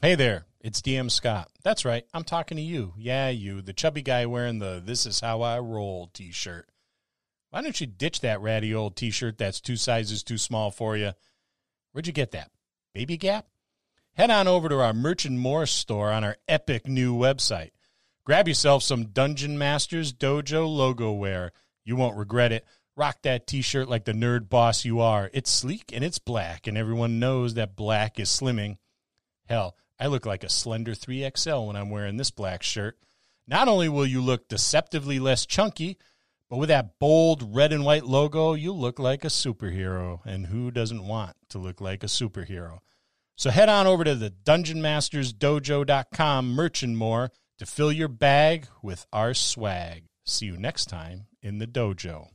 Hey there, it's DM Scott. That's right, I'm talking to you. Yeah, you, the chubby guy wearing the This Is How I Roll t shirt. Why don't you ditch that ratty old t shirt that's two sizes too small for you? Where'd you get that? Baby Gap? Head on over to our Merch and More store on our epic new website. Grab yourself some Dungeon Masters Dojo logo wear. You won't regret it. Rock that t shirt like the nerd boss you are. It's sleek and it's black, and everyone knows that black is slimming. Hell, I look like a slender 3XL when I'm wearing this black shirt. Not only will you look deceptively less chunky, but with that bold red and white logo, you look like a superhero. And who doesn't want to look like a superhero? So head on over to the DungeonMastersDojo.com merch and more to fill your bag with our swag. See you next time in the dojo.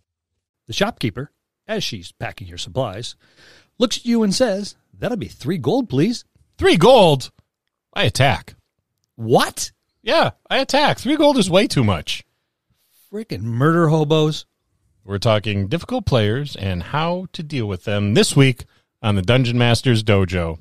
The shopkeeper, as she's packing your supplies, looks at you and says, That'll be three gold, please. Three gold? I attack. What? Yeah, I attack. Three gold is way too much. Freaking murder hobos. We're talking difficult players and how to deal with them this week on the Dungeon Masters Dojo.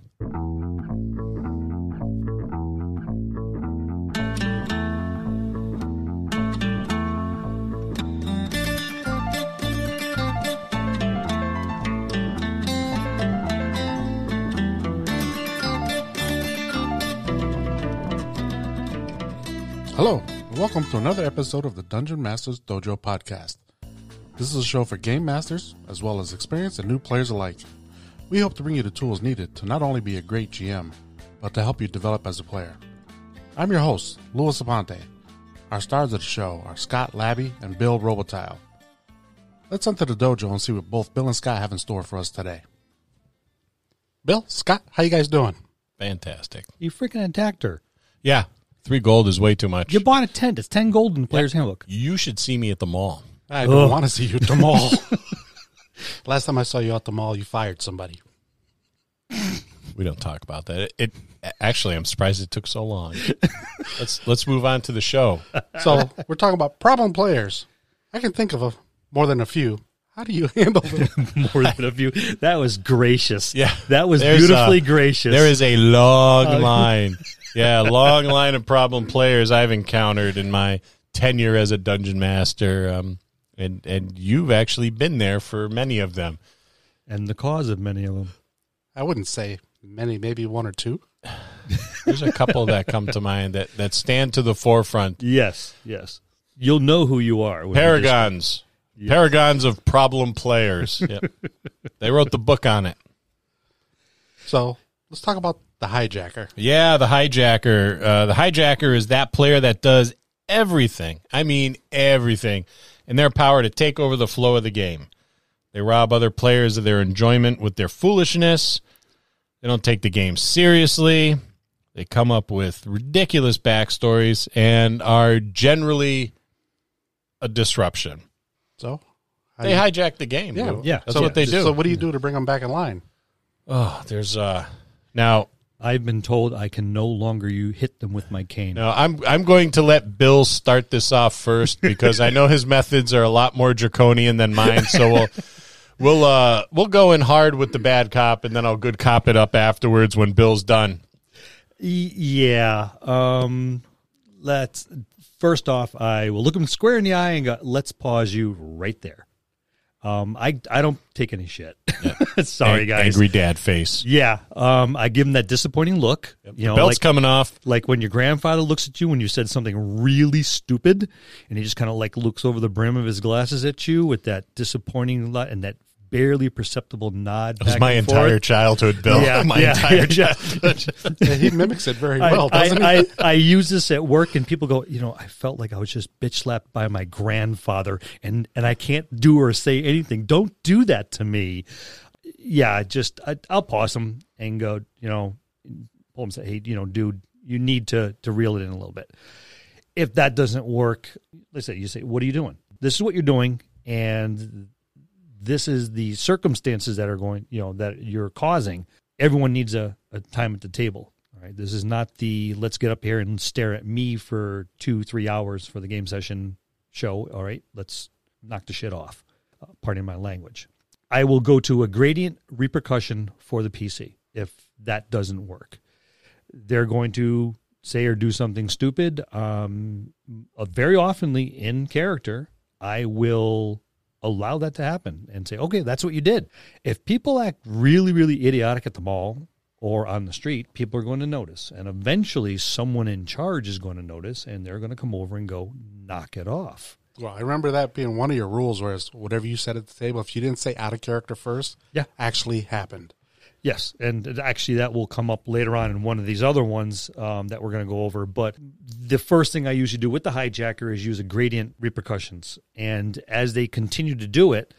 Hello, and welcome to another episode of the Dungeon Masters Dojo podcast. This is a show for game masters as well as experienced and new players alike. We hope to bring you the tools needed to not only be a great GM, but to help you develop as a player. I'm your host, Louis Aponte. Our stars of the show are Scott Labby and Bill Robotile. Let's enter the dojo and see what both Bill and Scott have in store for us today. Bill, Scott, how you guys doing? Fantastic. You freaking attacked her. Yeah, three gold is way too much. You bought a tent. It's 10 gold in the player's handbook. You should see me at the mall. I don't Ugh. want to see you at the mall. Last time I saw you at the mall, you fired somebody. We don't talk about that. It, it actually, I'm surprised it took so long. let's let's move on to the show. So we're talking about problem players. I can think of a, more than a few. How do you handle? More than a few. That was gracious. Yeah. That was There's, beautifully uh, gracious. There is a long Uh, line. Yeah, long line of problem players I've encountered in my tenure as a dungeon master. Um, and and you've actually been there for many of them. and the cause of many of them. I wouldn't say many, maybe one or two. There's a couple that come to mind that that stand to the forefront. Yes, yes. You'll know who you are. when you Paragons. Yes. Paragons of problem players. Yep. they wrote the book on it. So let's talk about the hijacker. Yeah, the hijacker. Uh, the hijacker is that player that does everything. I mean, everything in their power to take over the flow of the game. They rob other players of their enjoyment with their foolishness. They don't take the game seriously. They come up with ridiculous backstories and are generally a disruption. So how They do you- hijack the game. yeah, yeah. That's so, what they do. So what do you do to bring them back in line? oh, there's uh now I've been told I can no longer you hit them with my cane. No, I'm I'm going to let Bill start this off first because I know his methods are a lot more draconian than mine. So we'll we'll uh we'll go in hard with the bad cop and then I'll good cop it up afterwards when Bill's done. Y- yeah. Um, let's first off, I will look him square in the eye and go, "Let's pause you right there." Um, I I don't take any shit. Sorry, Ang- guys. Angry dad face. Yeah. Um, I give him that disappointing look. You know, Belt's like, coming off. like when your grandfather looks at you when you said something really stupid, and he just kind of like looks over the brim of his glasses at you with that disappointing and that barely perceptible nod. It was back my and entire forth. childhood, Bill. Yeah, my yeah, entire yeah. childhood. Yeah, he mimics it very well, I, doesn't I, he? I, I use this at work, and people go, you know, I felt like I was just bitch slapped by my grandfather, and and I can't do or say anything. Don't do that to me. Yeah, just I, I'll pause him and go, you know, pull them and say, hey, you know, dude, you need to to reel it in a little bit. If that doesn't work, let's say you say, what are you doing? This is what you're doing, and this is the circumstances that are going, you know, that you're causing. Everyone needs a, a time at the table. Right. This is not the let's get up here and stare at me for two, three hours for the game session show. All right. Let's knock the shit off. Uh, pardon my language. I will go to a gradient repercussion for the PC if that doesn't work. they're going to say or do something stupid. Um, uh, very oftenly in character, I will allow that to happen and say, okay, that's what you did. If people act really, really idiotic at the mall or on the street, people are going to notice. And eventually, someone in charge is going to notice and they're going to come over and go, knock it off. Well, I remember that being one of your rules, whereas whatever you said at the table, if you didn't say out of character first, Yeah. actually happened. Yes, and actually that will come up later on in one of these other ones um, that we're going to go over. But the first thing I usually do with the hijacker is use a gradient repercussions, and as they continue to do it,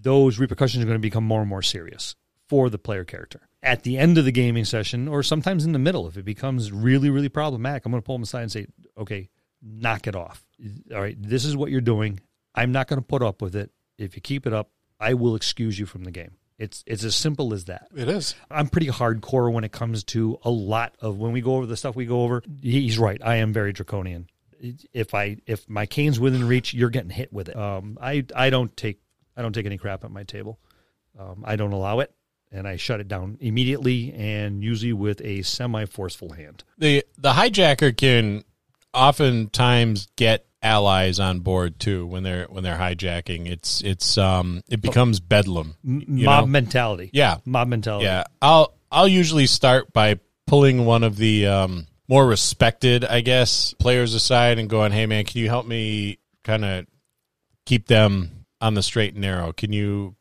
those repercussions are going to become more and more serious for the player character. At the end of the gaming session, or sometimes in the middle, if it becomes really, really problematic, I'm going to pull them aside and say, "Okay, knock it off. All right, this is what you're doing. I'm not going to put up with it. If you keep it up, I will excuse you from the game." It's it's as simple as that. It is. I'm pretty hardcore when it comes to a lot of when we go over the stuff we go over. He's right. I am very draconian. If I if my cane's within reach, you're getting hit with it. Um, I I don't take I don't take any crap at my table. Um, I don't allow it, and I shut it down immediately, and usually with a semi forceful hand. The the hijacker can oftentimes get allies on board too when they're when they're hijacking. It's it's um it becomes bedlam. you Mob know? mentality. Yeah. mob mentality. Yeah, I'll I'll usually start by pulling one of the um, more respected, I guess, players aside and going, "Hey, man, can you help me kind of keep them on the straight and narrow? Can you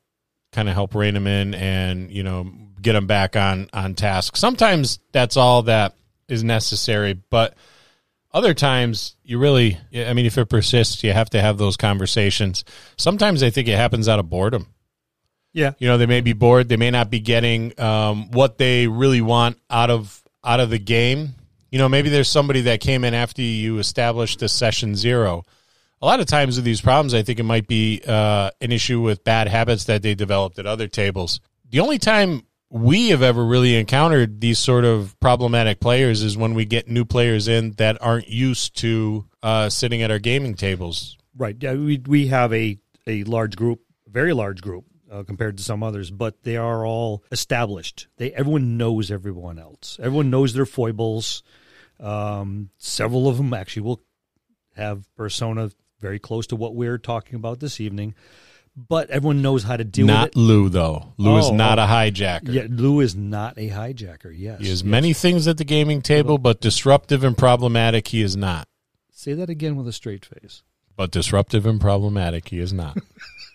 kind of help rein them in and you know get them back on on task?" Sometimes that's all that is necessary, but other times you really i mean if it persists you have to have those conversations. Sometimes i think it happens out of boredom. Yeah. you know they may be bored they may not be getting um, what they really want out of out of the game. You know maybe there's somebody that came in after you established a session zero. A lot of times with these problems i think it might be uh, an issue with bad habits that they developed at other tables. The only time we have ever really encountered these sort of problematic players is when we get new players in that aren't used to uh, sitting at our gaming tables Right. Yeah, we we have a a large group, very large group uh, compared to some others, but they are all established. They everyone knows everyone else. Everyone knows their foibles. Um, several of them actually will have persona very close to what we're talking about this evening, but everyone knows how to deal not with it. Not Lou though lou is Oh, not oh. a hijacker Yeah, Lou is not a hijacker. Yes, He has yes. many things at the gaming table, but disruptive and problematic, he is not. Say that again with a straight face. But disruptive and problematic, he is not.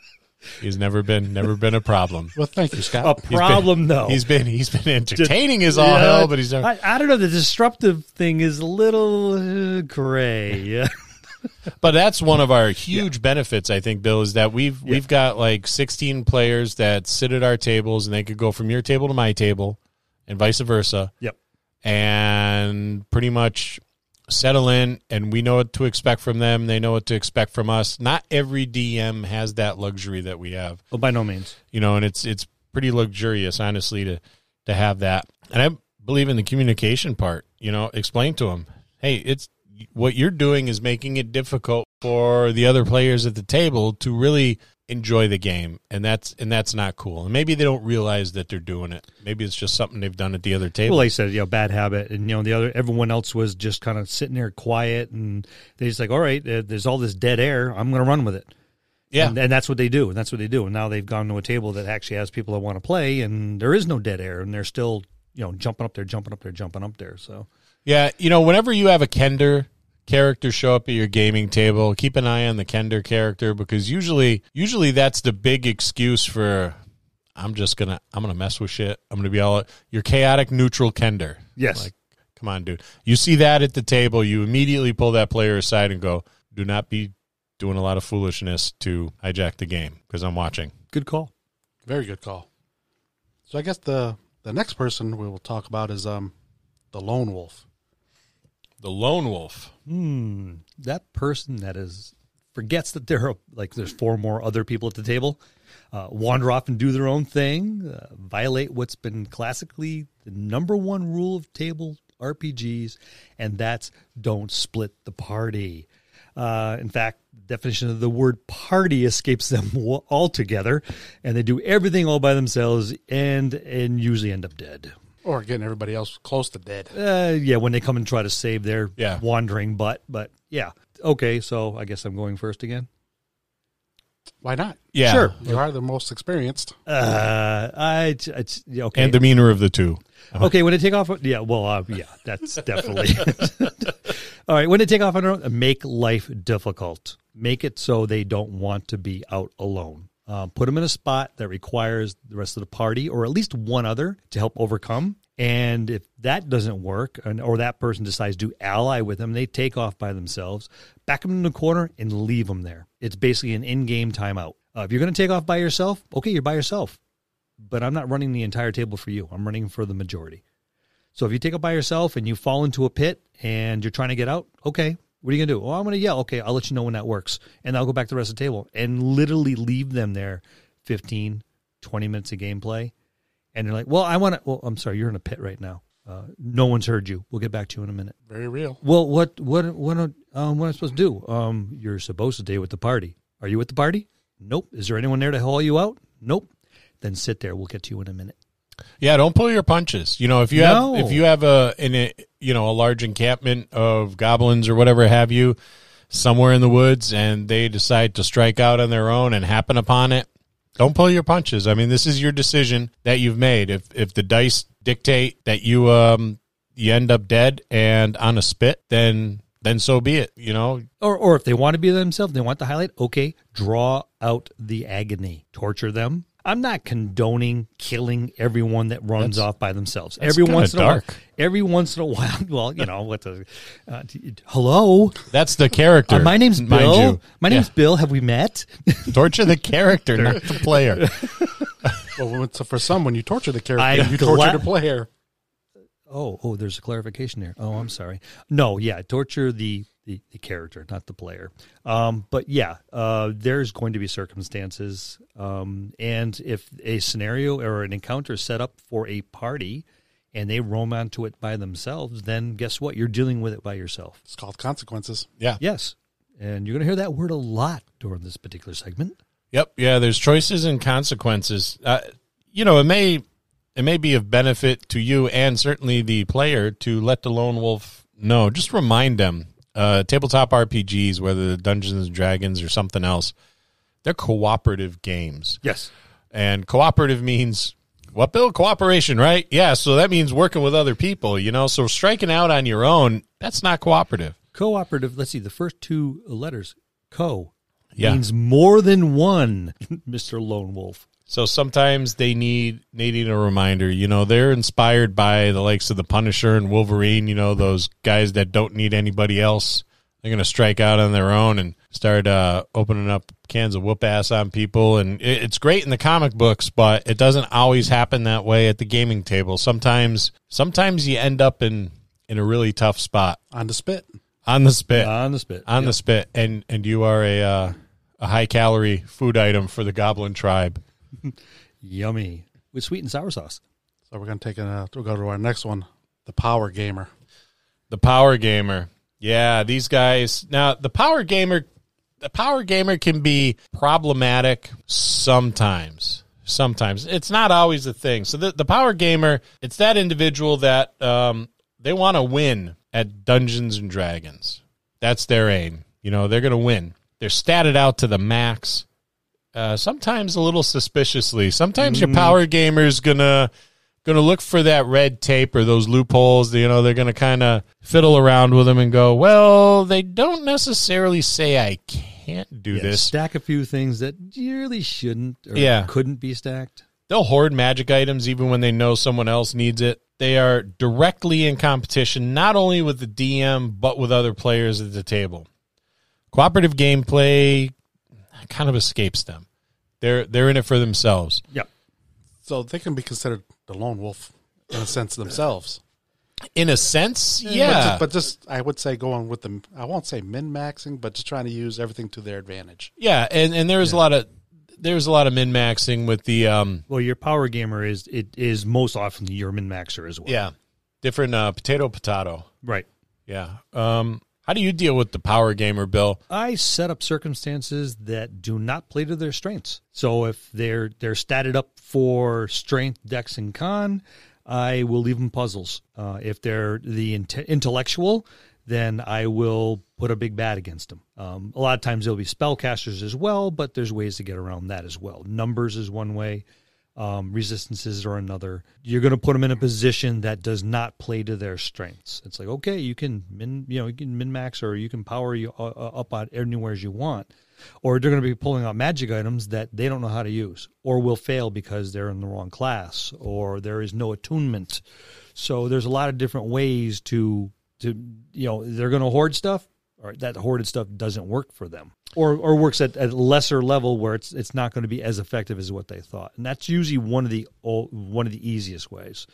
he's never been never been a problem. Well, thank you, Scott. A Scott. problem, though. He's been he's been entertaining as all Yeah, hell, but he's never. I, I don't know. The disruptive thing is a little uh, gray. Yeah. But that's one of our huge benefits, I think, Bill, is that we've we've got like 16 players that sit at our tables, and they could go from your table to my table, and vice versa. Yep. and pretty much settle in and we know what to expect from them they know what to expect from us not every dm has that luxury that we have Well, by no means. you know and it's it's pretty luxurious honestly to to have that and i believe in the communication part you know explain to them hey it's what you're doing is making it difficult for the other players at the table to really enjoy the game and that's and that's not cool and maybe they don't realize that they're doing it maybe it's just something they've done at the other table Well, like I said, you know, bad habit, and you know, the other everyone else was just kind of sitting there quiet, and they just like, all right, uh, there's all this dead air. I'm going to run with it. yeah and, and that's what they do, and that's what they do. And now they've gone to a table that actually has people that want to play, and there is no dead air, and they're still, you know, jumping up there, jumping up there, jumping up there. So Yeah, you know, whenever you have a Kender character show up at your gaming table, keep an eye on the Kender character because usually usually that's the big excuse for I'm just gonna I'm gonna mess with shit. I'm gonna be all your chaotic neutral Kender. Yes. Like, come on, dude. You see that at the table, you immediately pull that player aside and go, Do not be doing a lot of foolishness to hijack the game because I'm watching. good call. Very good call. So I guess the the next person we will talk about is um the lone wolf. The lone wolf. Hmm, that person that is forgets that there are like there's four more other people at the table, uh, wander off and do their own thing, uh, violate what's been classically the number one rule of table RPGs, and that's don't split the party. Uh, in fact, the definition of the word party escapes them altogether, and they do everything all by themselves and and usually end up dead. Or getting everybody else close to dead. Uh, yeah, when they come and try to save their Yeah. wandering butt. But yeah, okay. So I guess I'm going first again. Why not? Yeah. Sure. You are the most experienced. Uh, I, it's, yeah, okay. And the meaner of the two. Okay, when they take off, yeah, well, uh, yeah, that's definitely. All right, when they take off on their own, make life difficult. Make it so they don't want to be out alone. Um, put them in a spot that requires the rest of the party or at least one other to help overcome. And if that doesn't work, and, or that person decides to ally with them, they take off by themselves, back them in the corner and leave them there. It's basically an in-game timeout. Uh, if you're going to take off by yourself, okay, you're by yourself but I'm not running the entire table for you. I'm running for the majority. So if you take it by yourself and you fall into a pit and you're trying to get out, okay, what are you gonna do? Oh, I'm gonna yell. Okay, I'll let you know when that works, and I'll go back to the rest of the table and literally leave them there, 15, 20 minutes of gameplay, and they're like, "Well, I want to." Well, I'm sorry, you're in a pit right now. Uh, no one's heard you. We'll get back to you in a minute. Very real. Well, what what what um, what am I supposed to do? Um, you're supposed to stay with the party. Are you with the party? Nope. Is there anyone there to haul you out? Nope. Then sit there. We'll get to you in a minute. Yeah, don't pull your punches. You know, if you No. have if you have a in a you know a large encampment of goblins or whatever have you somewhere in the woods, and they decide to strike out on their own and happen upon it, don't pull your punches. I mean, this is your decision that you've made. If if the dice dictate that you um you end up dead and on a spit, then then so be it. You know, Or or if they want to be themselves, they want the highlight. Okay, draw out the agony, torture them. I'm not condoning killing everyone that runs That's- off by themselves. that's Every once in a while, dark. every once in a while. Well, you know what the uh, hello. that's the character. Uh, my name's mind Bill. you. My name's Bill. Have we met? Torture the character, not the player. Well, when- so for some, when you torture the character, I'm you torture the player. Oh, oh, there's a clarification there. Oh, I'm sorry. No, yeah, torture the the, the character, not the player. Um, but yeah, uh, there's going to be circumstances, um, and if a scenario or an encounter is set up for a party, and they roam onto it by themselves, then guess what? You're dealing with it by yourself. It's called consequences. Yeah. Yes, and you're going to hear that word a lot during this particular segment. Yep. Yeah. There's choices and consequences. Uh, you know, it may it may be of benefit to you and certainly the player to let the lone wolf know. Just remind them. Uh, tabletop RPGs, whether the Dungeons and Dragons or something else, they're cooperative games, Yes. and cooperative means what? Bill, cooperation, right? Yeah. So that means working with other people. You know, so striking out on your own, that's not cooperative. Cooperative. Let's see the first two letters. Co Yeah. means more than one. Mister Lone Wolf. So sometimes they need needing a reminder. You know, they're inspired by the likes of the Punisher and Wolverine. You know, those guys that don't need anybody else. They're going to strike out on their own and start uh, opening up cans of whoop ass on people. And it, it's great in the comic books, but it doesn't always happen that way at the gaming table. Sometimes, sometimes you end up in in a really tough spot On the spit. on the spit On the spit. on Yep. the spit, and and you are a uh, a high calorie food item for the Goblin tribe. Yummy. With sweet and sour sauce. So we're going to take a, we'll go to our next one, the power gamer. The power gamer. Yeah, these guys. Now, the power gamer the power gamer can be problematic sometimes. Sometimes. It's not always a thing. So the, the power gamer, it's that individual that um, they want to win at Dungeons and Dragons. That's their aim. You know, they're going to win. They're statted out to the max. Uh, sometimes a little suspiciously. Sometimes your power gamer's gonna gonna look for that red tape or those loopholes. You know, they're gonna kind of fiddle around with them and go, well, they don't necessarily say I can't do Yeah, this. Stack a few things that really shouldn't or Yeah. couldn't be stacked. They'll hoard magic items even when they know someone else needs it. They are directly in competition not only with the DM but with other players at the table. Cooperative gameplay kind of escapes them. They're they're in it for themselves. Yep. So they can be considered the lone wolf in a sense themselves. In a sense, But yeah. just, but just, I would say going with them, I won't say min maxing, but just trying to use everything to their advantage. Yeah, and and there's a lot of there's a lot of min maxing with the um Well, your power gamer is it is most often your min maxer as well. yeah different uh, potato potato. Right. Yeah. Um, how do you deal with the power gamer, Bill? I set up circumstances that do not play to their strengths. So if they're they're statted up for strength, dex, and con, I will leave them puzzles. Uh, if they're the inte- intellectual, then I will put a big bat against them. Um, a lot of times there'll be spellcasters as well, but there's ways to get around that as well. Numbers is one way. Um, resistances or another. You're going to put them in a position that does not play to their strengths. It's like okay, you can min, you know, you can min max or you can power you uh, uh, up on anywhere as you want, or they're going to be pulling out magic items that they don't know how to use, or will fail because they're in the wrong class, or there is no attunement. So there's a lot of different ways to to you know they're going to hoard stuff or that hoarded stuff doesn't work for them or or works at, a lesser level where it's it's not going to be as effective as what they thought. And that's usually one of the one of the easiest ways.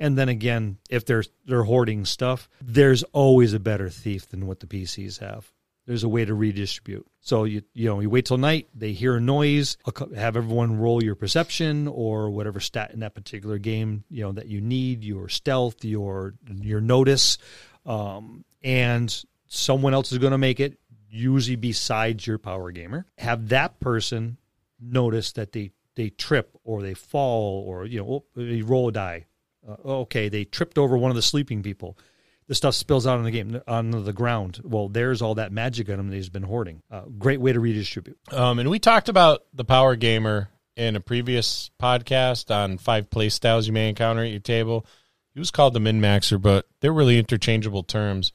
And then again if they're they're hoarding stuff there's always a better thief than what the PCs have. There's a way to redistribute. So you you know you wait till night they hear a noise have everyone roll your perception or whatever stat in that particular game you know that you need your stealth your your notice. Um, and someone else is going to make it, usually besides your power gamer. Have that person notice that they they trip or they fall or you know oh, they roll a die. Uh, okay, they tripped over one of the sleeping people. The stuff spills out on the game on the ground. Well, there's all that magic item that he's been hoarding. Uh, great way to redistribute. Um, and we talked about the power gamer in a previous podcast on five play styles you may encounter at your table. He was called the min maxer, but they're really interchangeable terms.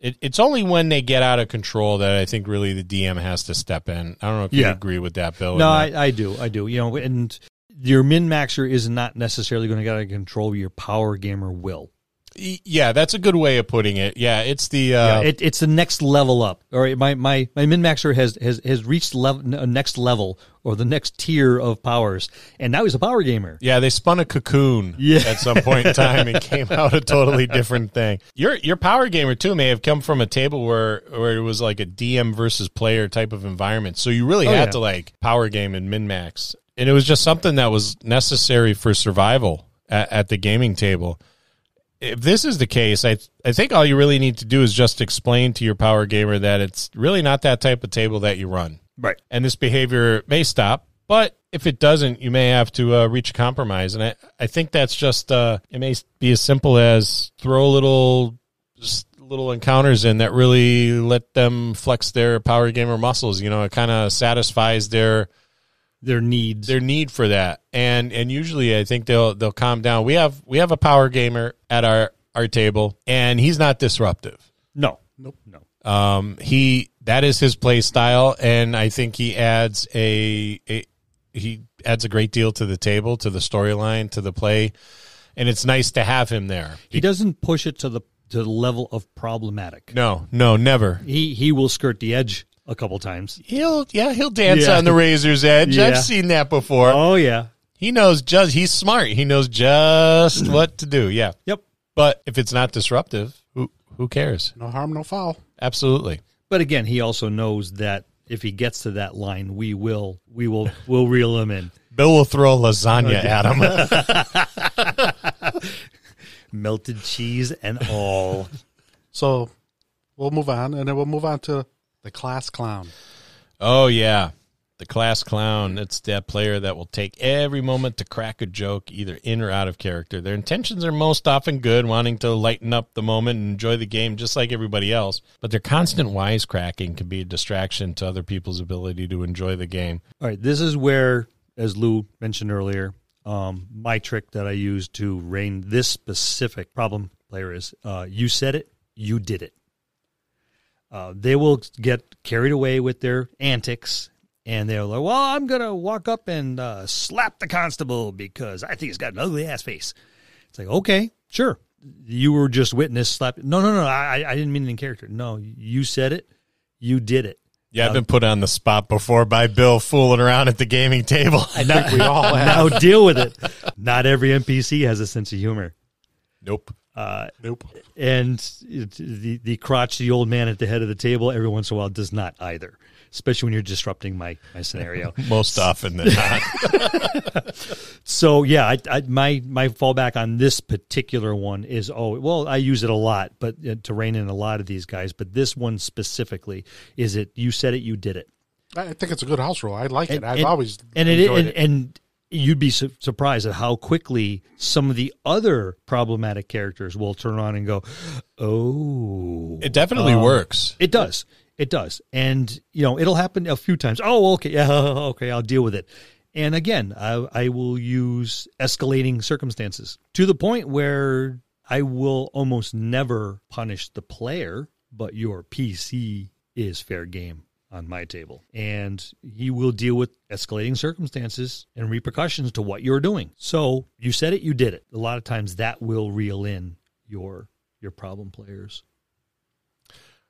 It, it's only when they get out of control that I think really the DM has to step in. I don't know if you agree with that, Bill. No, I, I, do. I do. You know, and your min maxer is not necessarily going to get out of control. Your power gamer will. Yeah, that's a good way of putting it. Yeah, it's the uh, yeah, it, it's the next level up. All right, my my my min maxer has has has reached level next level or the next tier of powers, and now he's a power gamer. Yeah, they spun a cocoon yeah. at some point in time and came out a totally different thing. Your your power gamer too may have come from a table where where it was like a DM versus player type of environment, so you really oh, had yeah. to like power game and min max, and it was just something that was necessary for survival at, at the gaming table if this is the case, I I think all you really need to do is just explain to your power gamer that it's really not that type of table that you run. Right. And this behavior may stop, but if it doesn't, you may have to uh, reach a compromise. And I, I think that's just uh, it may be as simple as throw little little encounters in that really let them flex their power gamer muscles. You know, it kind of satisfies their their needs their need for that and and usually i think they'll they'll calm down we have we have a power gamer at our our table and he's not disruptive no nope no um he that is his play style and i think he adds a, a he adds a great deal to the table to the storyline to the play and it's nice to have him there he doesn't push it to the to the level of problematic no no never he he will skirt the edge a couple times. He'll yeah, he'll dance yeah. on the razor's edge. Yeah. I've seen that before. Oh yeah. He knows just he's smart. He knows just what to do. Yeah. Yep. But if it's not disruptive, who who cares? No harm, no foul. Absolutely. But again, he also knows that if he gets to that line, we will we will we'll reel him in. Bill will throw lasagna at him. Melted cheese and all. So we'll move on and then we'll move on to the class clown. Oh yeah. The class clown, it's that player that will take every moment to crack a joke, either in or out of character. Their intentions are most often good, wanting to lighten up the moment and enjoy the game just like everybody else. But their constant wisecracking can be a distraction to other people's ability to enjoy the game. All right, this is where, as Lou mentioned earlier, um, my trick that I use to rein this specific problem player is uh, you said it, you did it. Uh, they will get carried away with their antics and they're like, well, I'm going to walk up and uh, slap the constable because I think he's got an ugly ass face. It's like, okay, sure. You were just witness slap. No, no, no. I, I didn't mean it in character. No, you said it. You did it. Yeah, I've been put on the spot before by Bill fooling around at the gaming table. I think we all have. Now deal with it. Not every NPC has a sense of humor. Nope. Uh, nope. And the the crotchety old man at the head of the table every once in a while does not either, especially when you're disrupting my my scenario. Most often than not. so yeah, I, I, my my fallback on this particular one is oh well I use it a lot, but uh, to rein in a lot of these guys, but this one specifically is it you said it you did it. I think it's a good house rule. I like and, it. I've and, always and it, and, it. and you'd be su- surprised at how quickly some of the other problematic characters will turn on and go, "Oh, It definitely um, works. It does. It does. And, you know, it'll happen a few times. Oh, okay. Yeah. Okay. I'll deal with it. And again, I, I will use escalating circumstances to the point where I will almost never punish the player, but your PC is fair game on my table. And he will deal with escalating circumstances and repercussions to what you're doing. So you said it, you did it. A lot of times that will reel in your your problem players.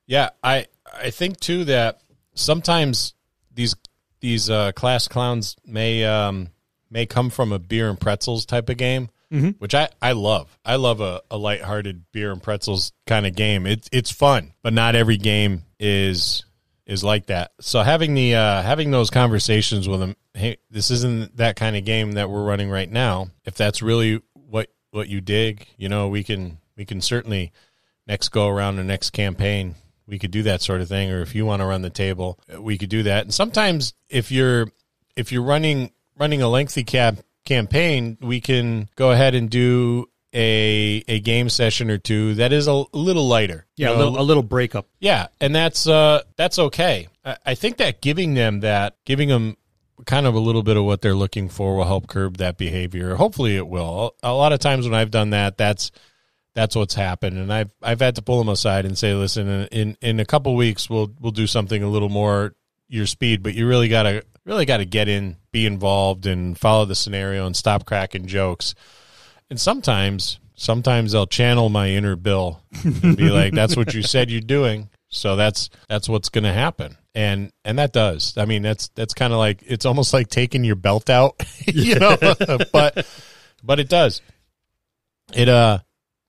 Yeah, I I think too that sometimes these these uh, class clowns may um, may come from a beer and pretzels type of game, Mhm. which I, I love. I love a, a lighthearted beer and pretzels kind of game. It's it's fun, but not every game is is like that. So having the uh, having those conversations with them, hey, this isn't that kind of game that we're running right now. If that's really what what you dig, you know, we can we can certainly next go around the next campaign we could do that sort of thing or if you want to run the table we could do that and sometimes if you're if you're running running a lengthy cab campaign we can go ahead and do a a game session or two that is a, little lighter Yeah, You a little, a little breakup. yeah, and that's uh that's okay. I, I think that giving them that, giving them kind of a little bit of what they're looking for will help curb that behavior. Hopefully, it will. A lot of times when I've done that, that's that's what's happened, and I've I've had to pull them aside and say, listen, in in, in a couple weeks we'll we'll do something a little more your speed, but you really gotta really gotta get in, be involved, and follow the scenario and stop cracking jokes. And sometimes, sometimes they'll channel my inner Bill and be like, "That's what you said you're doing." So that's that's what's going to happen, and and that does. I mean, that's that's kind of like it's almost like taking your belt out, you know. but but it does. It uh,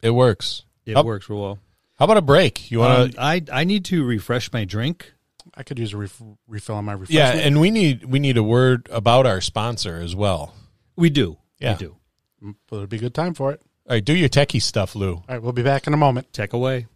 it works. It How- works real well. How about a break? You want Um, to? I I need to refresh my drink. I could use a ref- refill on my refresh. yeah, refreshment. and we need we need a word about our sponsor as well. We do. Yeah. We do. but it'll be a good time for it. All right, do your techie stuff, Lou. All right, we'll be back in a moment. Tech away.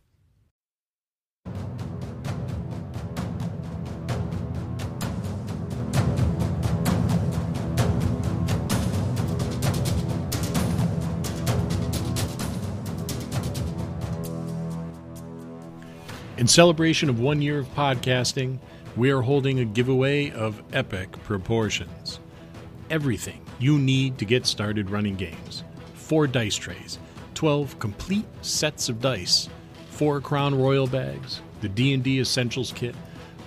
In celebration of one year of podcasting, we are holding a giveaway of epic proportions. Everything you need to get started running games. Four dice trays, 12 complete sets of dice, four Crown Royal bags, the D&D Essentials Kit,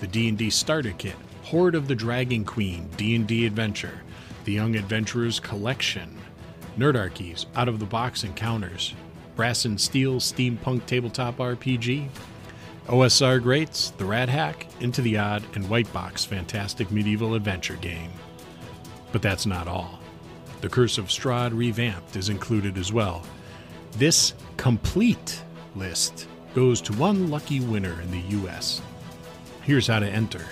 the D&D Starter Kit, Hoard of the Dragon Queen D&D Adventure, the Young Adventurers Collection, Nerdarchy's Out of the Box Encounters, Brass and Steel Steampunk Tabletop RPG, OSR Greats, The Rat Hack, Into the Odd, and White Box Fantastic Medieval Adventure Game. But that's not all. The Curse of Strahd Revamped is included as well. This complete list goes to one lucky winner in the U.S. Here's how to enter.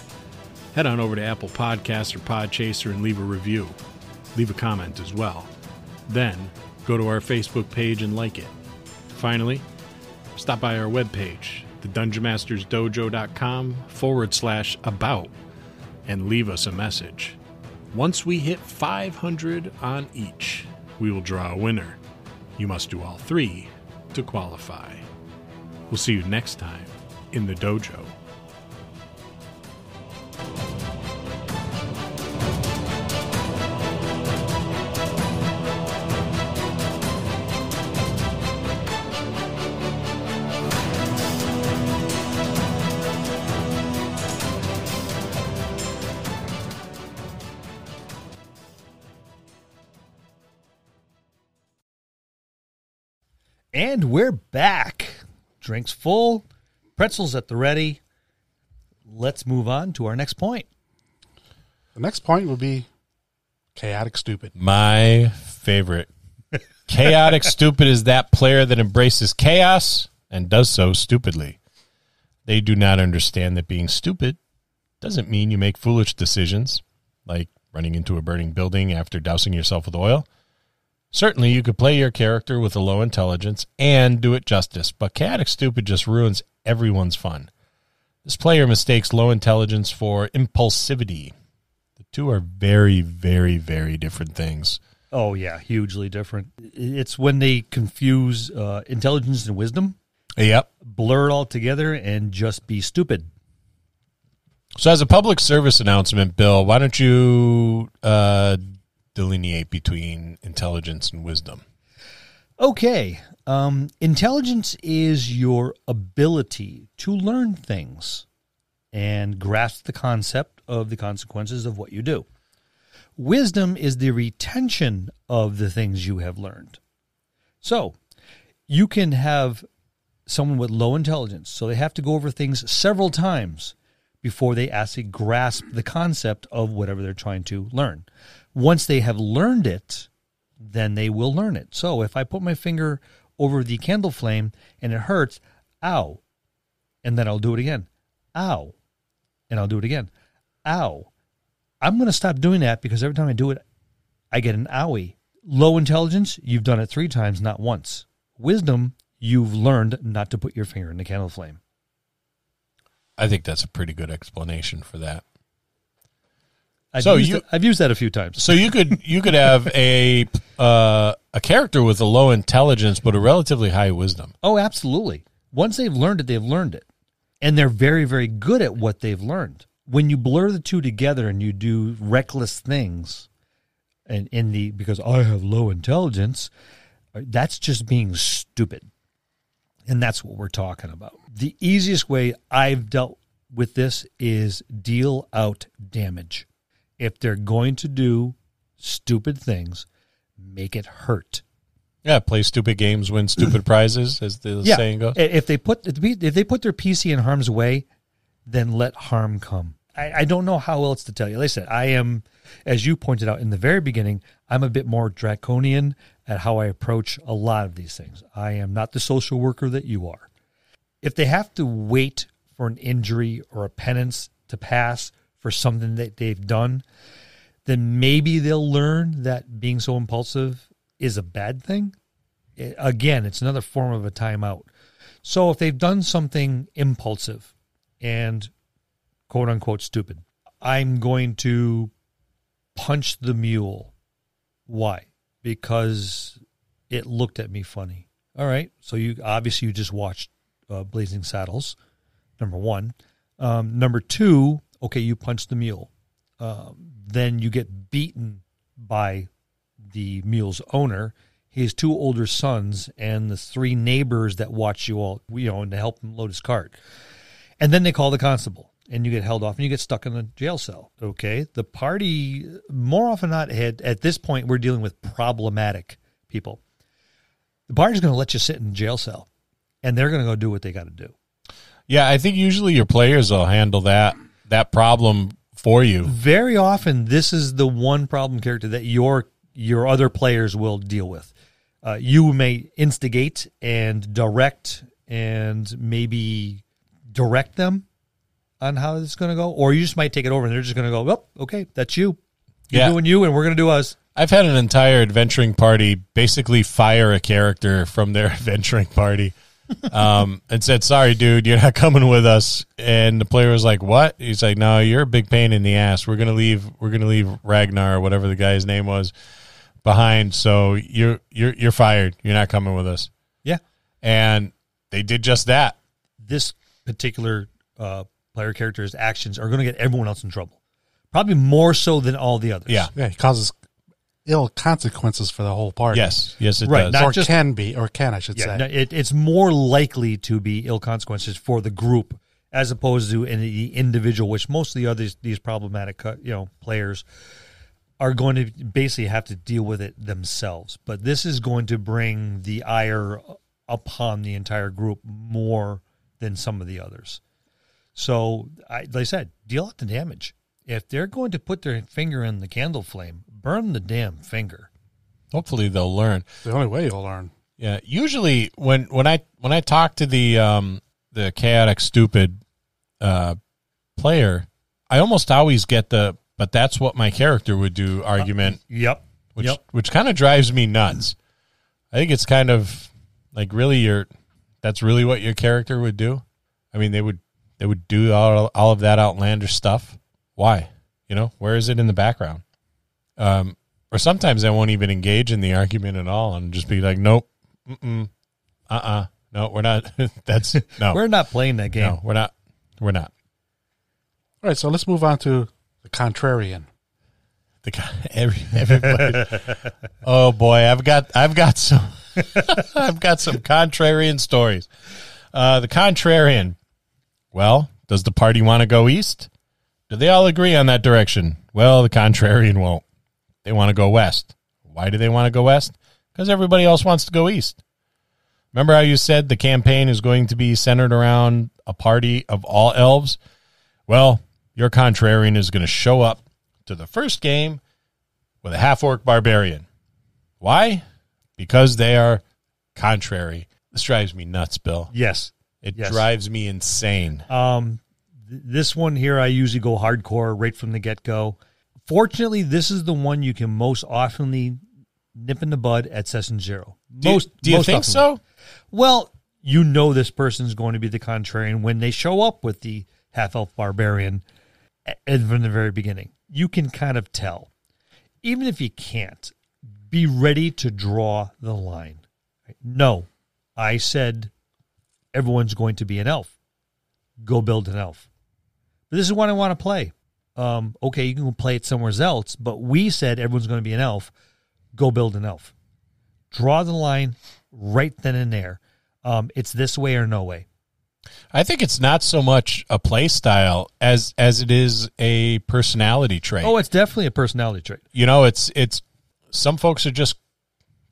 Head on over to Apple Podcasts or Podchaser and leave a review. Leave a comment as well. Then go to our Facebook page and like it. Finally, stop by our webpage, thedungeonmastersdojo.com forward slash about, and leave us a message. Once we hit 500 on each, we will draw a winner. You must do all three to qualify. We'll see you next time in the dojo. And we're back. Drinks full, pretzels at the ready. Let's move on to our next point. The next point will be chaotic stupid. My favorite. Chaotic stupid is that player that embraces chaos and does so stupidly. They do not understand that being stupid doesn't mean you make foolish decisions, like running into a burning building after dousing yourself with oil. Certainly, you could play your character with a low intelligence and do it justice, but chaotic stupid just ruins everyone's fun. This player mistakes low intelligence for impulsivity. The Two are very, very, very different things. Oh yeah, hugely different. It's when they confuse uh, intelligence and wisdom, Yep. blur it all together, and just be stupid. So, as a public service announcement, Bill, why don't you uh, delineate between intelligence and wisdom? Okay. Um, intelligence is your ability to learn things and grasp the concept of the consequences of what you do. Wisdom is the retention of the things you have learned. So you can have someone with low intelligence, so they have to go over things several times before they actually grasp the concept of whatever they're trying to learn. Once they have learned it, then they will learn it. So if I put my finger over the candle flame and it hurts, ow. And then I'll do it again. Ow. And I'll do it again. Ow. I'm going to stop doing that because every time I do it, I get an owie. Low intelligence, you've done it three times, not once. Wisdom, you've learned not to put your finger in the candle flame. I think that's a pretty good explanation for that. I've, So used you- it- I've used that a few times. So you could you could have a uh, a character with a low intelligence but a relatively high wisdom. Oh, absolutely. Once they've learned it, they've learned it. And they're very, very good at what they've learned. When you blur the two together and you do reckless things, and in the because I have low intelligence, uh, that's just being stupid. And that's what we're talking about. The easiest way I've dealt with this is deal out damage. If they're going to do stupid things, make it hurt. Yeah, play stupid games, win stupid prizes, as the saying goes. If they put if they put their PC in harm's way, then let harm come. I, I don't know how else to tell you. Like I said, I am, as you pointed out in the very beginning, I'm a bit more draconian at how I approach a lot of these things. I am not the social worker that you are. If they have to wait for an injury or a penance to pass for something that they've done, then maybe they'll learn that being so impulsive is a bad thing. I- Again, it's another form of a timeout. So if they've done something impulsive and quote unquote stupid, I'm going to punch the mule. Why? Because it looked at me funny. All right. So you obviously you just watched uh, Blazing Saddles. Number one. Um, number two. Okay, you punch the mule. Um, then you get beaten by the mule's owner, his two older sons, and the three neighbors that watch you all, you know, and to help him load his cart. And then they call the constable, and you get held off, and you get stuck in a jail cell. Okay, the party more often not had at this point we're dealing with problematic people. The party's going to let you sit in a jail cell, and they're going to go do what they got to do. Yeah, I think usually your players will handle that that problem for you. very often this is the one problem character that your your other players will deal with. Uh, you may instigate and direct and maybe direct them on how this is going to go, or you just might take it over and they're just going to go, "Well, okay, that's you. You're Yeah. doing you, and we're going to do us." I've had an entire adventuring party basically fire a character from their adventuring party. Um, and said, "Sorry, dude, you're not coming with us." And the player was like, "What?" He's like, "No, you're a big pain in the ass. We're gonna leave. We're gonna leave Ragnar or whatever the guy's name was behind. So you're you're you're fired. You're not coming with us." Yeah, And they did just that. this particular uh, player character's actions are going to get everyone else in trouble, probably more so than all the others. Yeah. Yeah, he causes ill consequences for the whole party. Yes, yes, it Right, does. not or just- can be, or can I should Yeah, say. no, it, it's more likely to be ill consequences for the group as opposed to in the individual, which most of the others these problematic uh, you know players are going to basically have to deal with it themselves. But this is going to bring the ire upon the entire group more than some of the others. So, I, like I said, deal out the damage. If they're going to put their finger in the candle flame, burn the damn finger. Hopefully, they'll learn. the only way you'll learn. Yeah, usually when when I when I talk to the um the chaotic stupid uh player, I almost always get the but that's what my character would do argument, Yep. which yep. which kind of drives me nuts. I think it's kind of like really your that's really what your character would do. I mean, they would they would do all all of that outlandish stuff. Why? You know, where is it in the background? Um, or sometimes I won't even engage in the argument at all and just be like, nope, mm uh uh, no, we're not. That's no, We're not playing that game. no, we're not, we're not. All right, so let's move on to the contrarian. The guy, every, everybody. oh boy, I've got I've got some I've got some contrarian stories. Uh, the contrarian. Well, does the party want to go east? Do they all agree on that direction? Well, the contrarian won't. They want to go west. Why do they want to go west? Because everybody else wants to go east. Remember how you said the campaign is going to be centered around a party of all elves? Well, your contrarian is going to show up to the first game with a half orc barbarian. Why? Because they are contrary. This drives me nuts, Bill. Yes. It Yes. drives me insane. Um, th- this one here, I usually go hardcore right from the get go. Fortunately, this is the one you can most oftenly nip in the bud at session zero. Do you- Most, do you most think so? Well, you know this person's going to be the contrarian when they show up with the half elf barbarian and from the very beginning. You can kind of tell. Even if you can't, be ready to draw the line. No, I said everyone's going to be an elf. Go build an elf. But this is what I want to play. Um, okay, you can play it somewhere else, but we said everyone's going to be an elf. Go build an elf. Draw the line right then and there. Um, it's this way or no way. I think it's not so much a play style as as it is a personality trait. Oh, it's definitely a personality trait. you know, it's it's some folks are just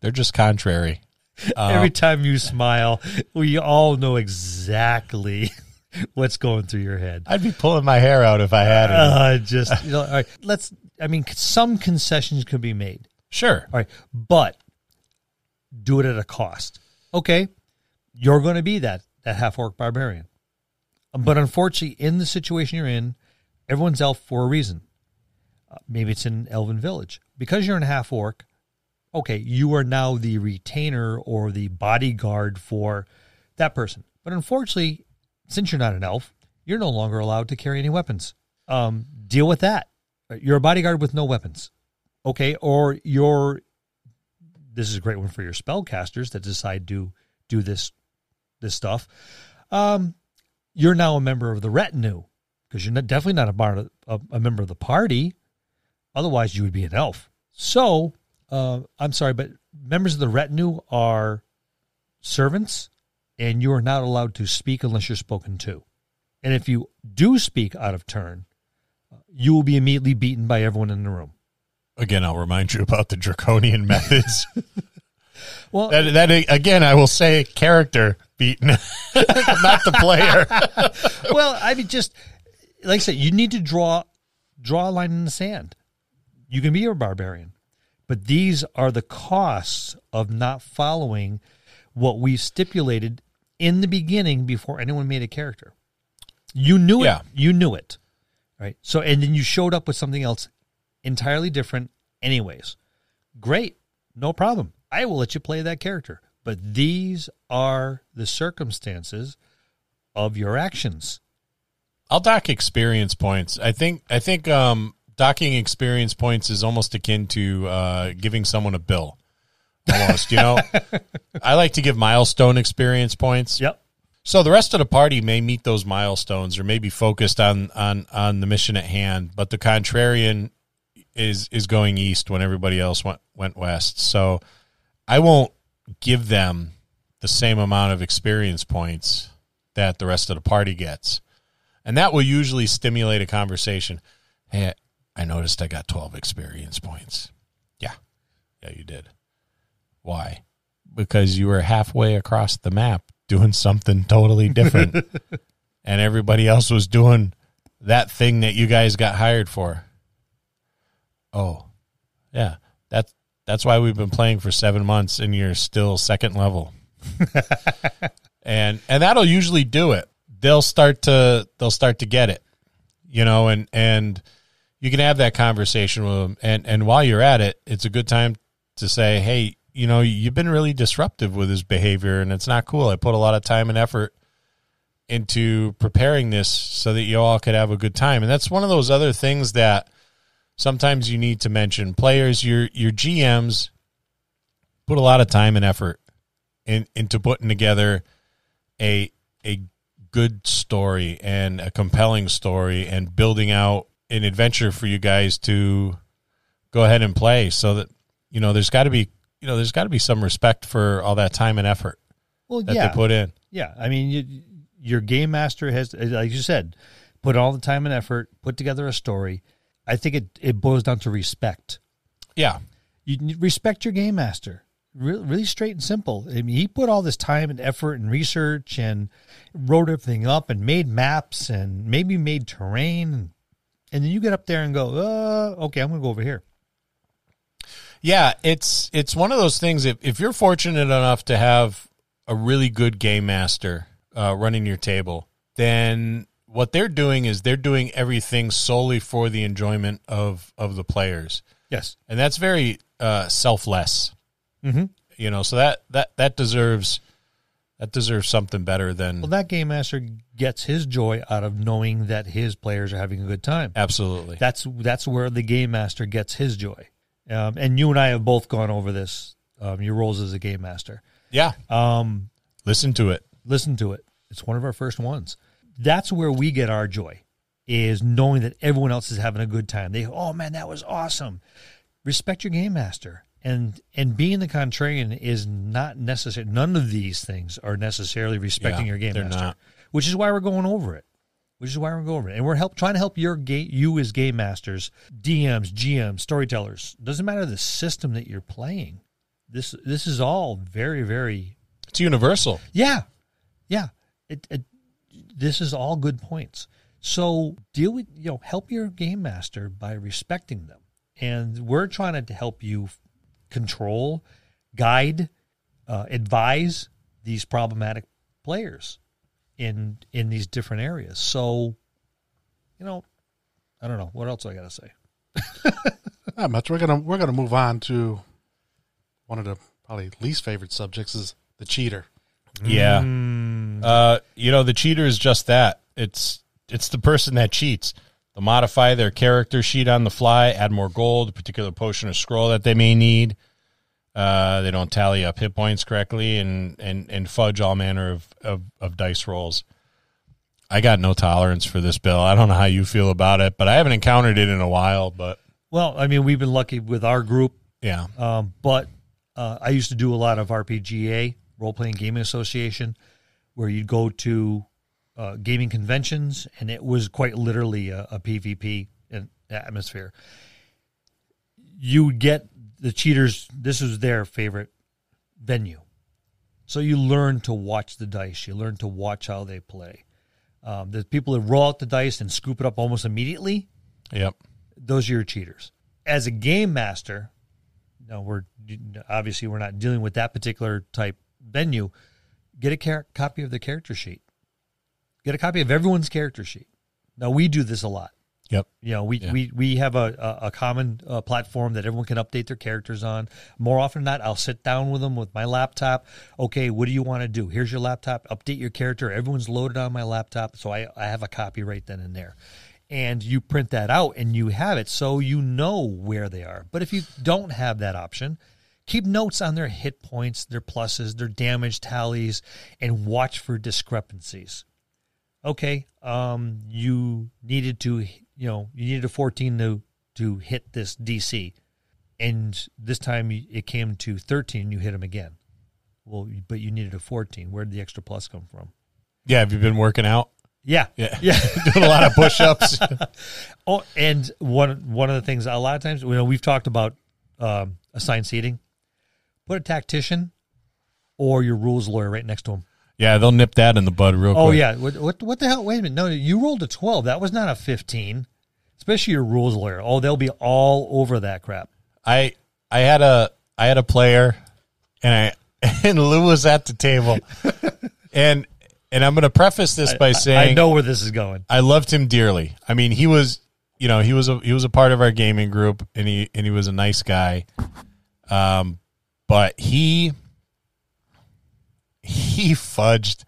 they're just contrary. Every time you smile, we all know exactly what's going through your head. I'd be pulling my hair out if I had it. Uh, just you know, all right. Let's. I mean, some concessions could be made. sure. All right, but do it at a cost. Okay, you're going to be that that half orc barbarian, but unfortunately, in the situation you're in, everyone's elf for a reason. Uh, maybe it's in Elven Village because you're in half orc. Okay, you are now the retainer or the bodyguard for that person. But unfortunately, since you're not an elf, you're no longer allowed to carry any weapons. Um, deal with that. You're a bodyguard with no weapons okay or you're this is a great one for your spellcasters that decide to do this this stuff um you're now a member of the retinue because you're not, definitely not a, bar, a, a member of the party otherwise you would be an elf so uh, i'm sorry but members of the retinue are servants and you are not allowed to speak unless you're spoken to and if you do speak out of turn you will be immediately beaten by everyone in the room Again, I'll remind you about the draconian methods. well that that again, I will say character beaten, not the player. well, I mean, just like I said, you need to draw draw a line in the sand. You can be a barbarian, but these are the costs of not following what we stipulated in the beginning before anyone made a character. You knew Yeah. it. You knew it, right? So, and then you showed up with something else entirely different, anyways. Great, no problem. I will let you play that character. But these are the circumstances of your actions. I'll dock experience points. I think I think um, docking experience points is almost akin to uh, giving someone a bill. Almost, you know. I like to give milestone experience points. Yep. So the rest of the party may meet those milestones or may be focused on on on the mission at hand, but the contrarian is is going east when everybody else went went west. So I won't give them the same amount of experience points that the rest of the party gets. And that will usually stimulate a conversation. Hey, I noticed I got 12 experience points. Yeah. Yeah, you did. Why? Because you were halfway across the map doing something totally different. and everybody else was doing that thing that you guys got hired for. Oh. Yeah. That's that's why we've been playing for 7 months and you're still second level. and and that'll usually do it. They'll start to they'll start to get it. You know, and and you can have that conversation with them and and while you're at it, it's a good time to say, "Hey, you know, you've been really disruptive with his behavior and it's not cool. I put a lot of time and effort into preparing this so that you all could have a good time." And that's one of those other things that sometimes you need to mention players. Your your GMs put a lot of time and effort in, into putting together a a good story and a compelling story and building out an adventure for you guys to go ahead and play so that you know there's got to be you know there's got to be some respect for all that time and effort Well, that yeah, they put in yeah. I mean, you, your game master has, like you said, put all the time and effort, put together a story. I think it it boils down to respect. yeah You respect your game master. Really, really straight and simple. I mean, he put all this time and effort and research and wrote everything up and made maps and maybe made terrain. And, then you get up there and go, uh, okay, I'm going to go over here. Yeah, it's it's one of those things. If if you're fortunate enough to have a really good game master uh, running your table, then what they're doing is they're doing everything solely for the enjoyment of of the players, Yes. and that's very uh, selfless. Mhm. You know, so that that that deserves that deserves something better than Well, that game master gets his joy out of knowing that his players are having a good time. absolutely. That's that's where the game master gets his joy. Um, and you and I have both gone over this. Um, your roles as a game master. yeah, Um, listen to it. listen to it. It's one of our first ones. That's where we get our joy, is knowing that everyone else is having a good time. They, oh man, that was awesome. Respect your game master, and and being the contrarian is not necessary. None of these things are necessarily respecting Yeah, your game master, not. which is why we're going over it. Which is why we're going over it, and we're help trying to help your game, you as game masters, DMs, GMs, storytellers. Doesn't matter the system that you're playing. This this is all very very It's universal. yeah, yeah. It, it, this is all good points. So deal with you know help your game master by respecting them, and we're trying to help you control, guide, uh, advise these problematic players in in these different areas. So, you know, I don't know what else I got to say. Not much. We're gonna we're gonna move on to one of the probably least favorite subjects is the cheater. Yeah. Mm. Uh, you know, the cheater is just that. It's it's the person that cheats. They'll modify their character sheet on the fly, add more gold, a particular potion or scroll that they may need. Uh, they don't tally up hit points correctly and, and, and fudge all manner of, of, of dice rolls. I got no tolerance for this, Bill. I don't know how you feel about it, but I haven't encountered it in a while. But Well, I mean, we've been lucky with our group yeah, Um, but uh, I used to do a lot of RPGA, role playing gaming association, where you'd go to uh, gaming conventions, and it was quite literally a, a PvP atmosphere. You would get the cheaters. This was their favorite venue, so you learn to watch the dice. You learn to watch how they play. Um, the people that roll out the dice and scoop it up almost immediately yep, those are your cheaters. As a game master, no, we're obviously we're not dealing with that particular type venue. Get a char- copy of the character sheet. Get a copy of everyone's character sheet. Now we do this a lot. Yep, You know, we Yeah. we we have a a, common uh, platform that everyone can update their characters on. More often than not, I'll sit down with them with my laptop. Okay, what do you want to do? Here's your laptop. Update your character. Everyone's loaded on my laptop, so I I have a copy right then and there. And you print that out and you have it so you know where they are. But if you don't have that option, keep notes on their hit points, their pluses, their damage tallies, and watch for discrepancies okay, um, you needed to, you know, you needed a 14 to to hit this DC, and this time it came to 13. You hit him again. Well, but you needed a 14. Where did the extra plus come from? yeah. Have you been working out? Yeah, Yeah, yeah. doing a lot of push-ups. Oh, and one one of the things a lot of times, you know, we've talked about um, assigned seating. Put a tactician or your rules lawyer right next to him. Yeah, they'll nip that in the bud real quick. Oh yeah, what, what what the hell? Wait a minute, no, you rolled a twelve. That was not a fifteen. Especially your rules lawyer. Oh, they'll be all over that crap. I I had a I had a player and I and Lou was at the table. and and I'm going to preface this by I- saying I know where this is going. I loved him dearly. I mean, he was you know, he was a he was a part of our gaming group and he and he was a nice guy. Um but he he fudged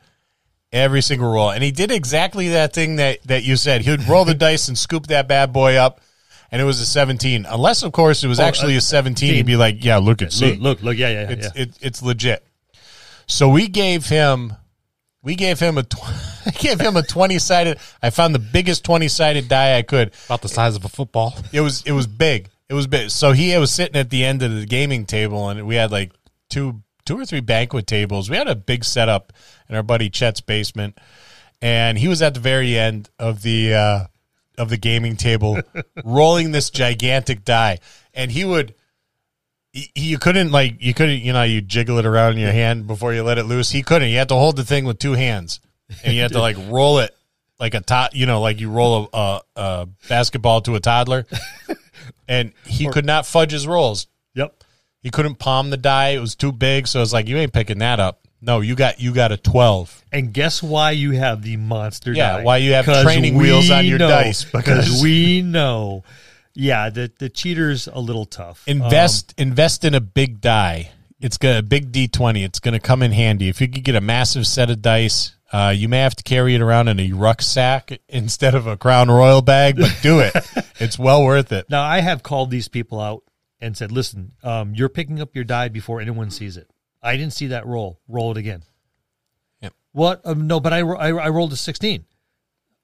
every single roll and he did exactly that thing that that you said. He would roll the dice and scoop that bad boy up and it was a 17. Unless, of course, it was Oh, actually uh, a 17, he'd be like, "Yeah, look at see, Look, look, look, yeah, yeah, it's yeah. It, it's legit." So we gave him, we gave him a, tw- I gave him a 20 sided. I found the biggest 20 sided die I could. About the size of a football. It was it was big. It was big. So he was sitting at the end of the gaming table, and we had like two two or three banquet tables. We had a big setup in our buddy Chet's basement, and he was at the very end of the uh, of the gaming table, rolling this gigantic die, and he would. he- You couldn't like you couldn't you know you jiggle it around in your hand before you let it loose. He couldn't. You had to hold the thing with two hands, and you had to like roll it like a tot. You know, like you roll a, a, a basketball to a toddler, and he could not fudge his rolls. Yep. He couldn't palm the die; it was too big. So it's like you ain't picking that up. No, you got you got a twelve. And guess why you have the monster Yeah, die? why you have training wheels on your know- dice, Because we know. Yeah, the the cheater's a little tough. Invest invest in a big die. It's gonna a big D twenty. It's gonna come in handy. If you could get a massive set of dice, uh, you may have to carry it around in a rucksack instead of a Crown Royal bag, but do it. it's well worth it. Now I have called these people out and said, "Listen, um, you're picking up your die before anyone sees it. I didn't see that roll. Roll it again." Yep. What? Um, no, but I, I I rolled a sixteen.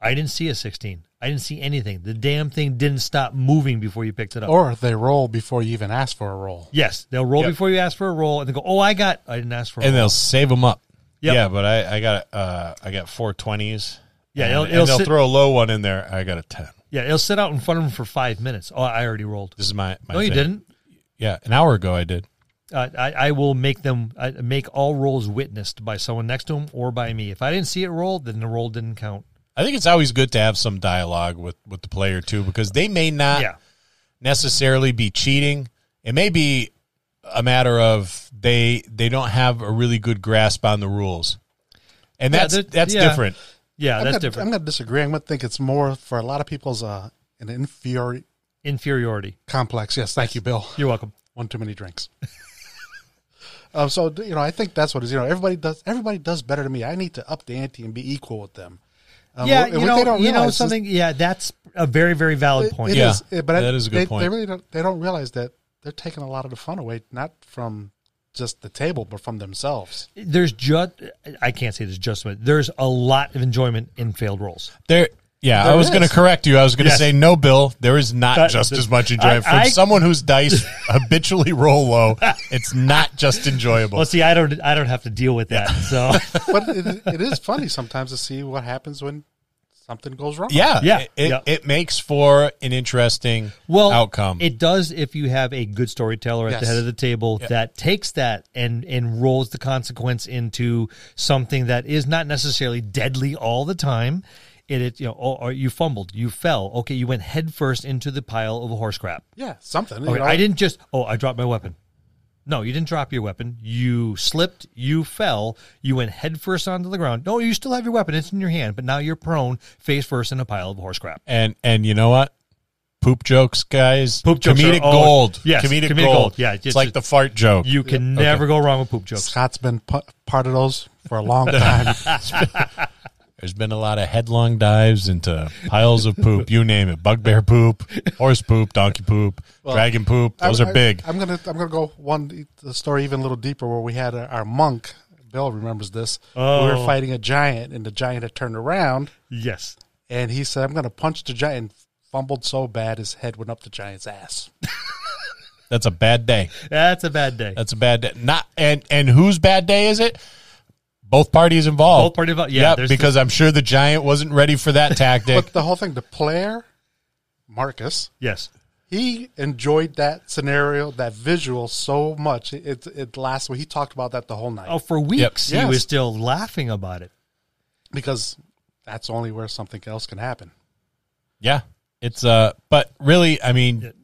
I didn't see a sixteen. I didn't see anything. The damn thing didn't stop moving before you picked it up. Or they roll before you even ask for a roll. yes, they'll roll Yep. before you ask for a roll, and they go, "Oh, I got. I didn't ask for a and roll." they'll save them up. Yep. Yeah, but I, I got uh, I got four twenties. Yeah, and, it'll- and it'll they'll sit- throw a low one in there. I got a ten. Yeah, it'll sit out in front of them for five minutes. Oh, I already rolled. This is my. my No, you thing. didn't. Yeah, an hour ago I did. Uh, I, I will make them I make all rolls witnessed by someone next to them or by me. If I didn't see it roll, then the roll didn't count. I think it's always good to have some dialogue with with the player too, because they may not yeah, necessarily be cheating. It may be a matter of they they don't have a really good grasp on the rules, and Yeah, that's that- that's yeah. different. Yeah, I'm that's gonna, different. I'm going to disagree. I'm going to think it's more for a lot of people's uh, an inferiority Inferiority. complex. Yes, thank you, Bill. You're welcome. One too many drinks. um, so you know, I think that's what it is. You know, everybody does. Everybody does better than me. I need to up the ante and be equal with them. Um, yeah, you know, they you know realize is- something. Yeah, that's a very, very valid It- point. it Yeah, is, but I- that is a good they, point. They really don't. They don't realize that they're taking a lot of the fun away, not from just the table, but from themselves. There's just I can't say there's just there's a lot of enjoyment in failed rolls. There, yeah, I was going to correct you. I was going to Yes. say no, Bill. There is not That- just that- as much enjoyment I- from I- someone whose dice habitually roll low. It's not just enjoyable. Well, see, I don't I don't have to deal with that. So But it, it is funny sometimes to see what happens when something goes wrong. yeah, Yeah, It, it, yeah. it makes for an interesting well outcome. It does if you have a good storyteller at the head of the table that takes that and and rolls the consequence into something that is not necessarily deadly all the time. It, it you know, or, or you fumbled, you fell. Okay, you went head first into the pile of horse crap. yeah, something. you Okay, know. I didn't just oh I dropped my weapon. No, you didn't drop your weapon. You slipped, you fell, you went head first onto the ground. No, you still have your weapon. It's in your hand, but now you're prone, face first in a pile of horse crap. and and you know what? Poop jokes, guys. Poop jokes comedic are- oh, gold. yes, comedic, comedic gold. gold. Yeah, it's just- like the fart joke. You can never go wrong with poop jokes. Scott's been pu- part of those for a long time. There's been a lot of headlong dives into piles of poop. You name it: bugbear poop, horse poop, donkey poop, dragon poop. Those I- are I- big. I'm gonna I'm gonna go one the story even a little deeper where we had our, our monk. Bill remembers this. We Oh. were fighting a giant, and the giant had turned around, Yes. and he said, "I'm gonna punch the giant." And fumbled so bad his head went up the giant's ass. That's a bad day. That's a bad day. That's a bad day. Not and and whose bad day is it? Both parties involved. Both parties involved. Yeah, Yep, there's because I'm sure the giant wasn't ready for that tactic. But the whole thing, the player, Marcus, yes. he enjoyed that scenario, that visual so much. It it, it lasted. He talked about that the whole night Oh, for weeks he Yes. was still laughing about it. because that's only where something else can happen. yeah, it's uh. But really, I mean, It-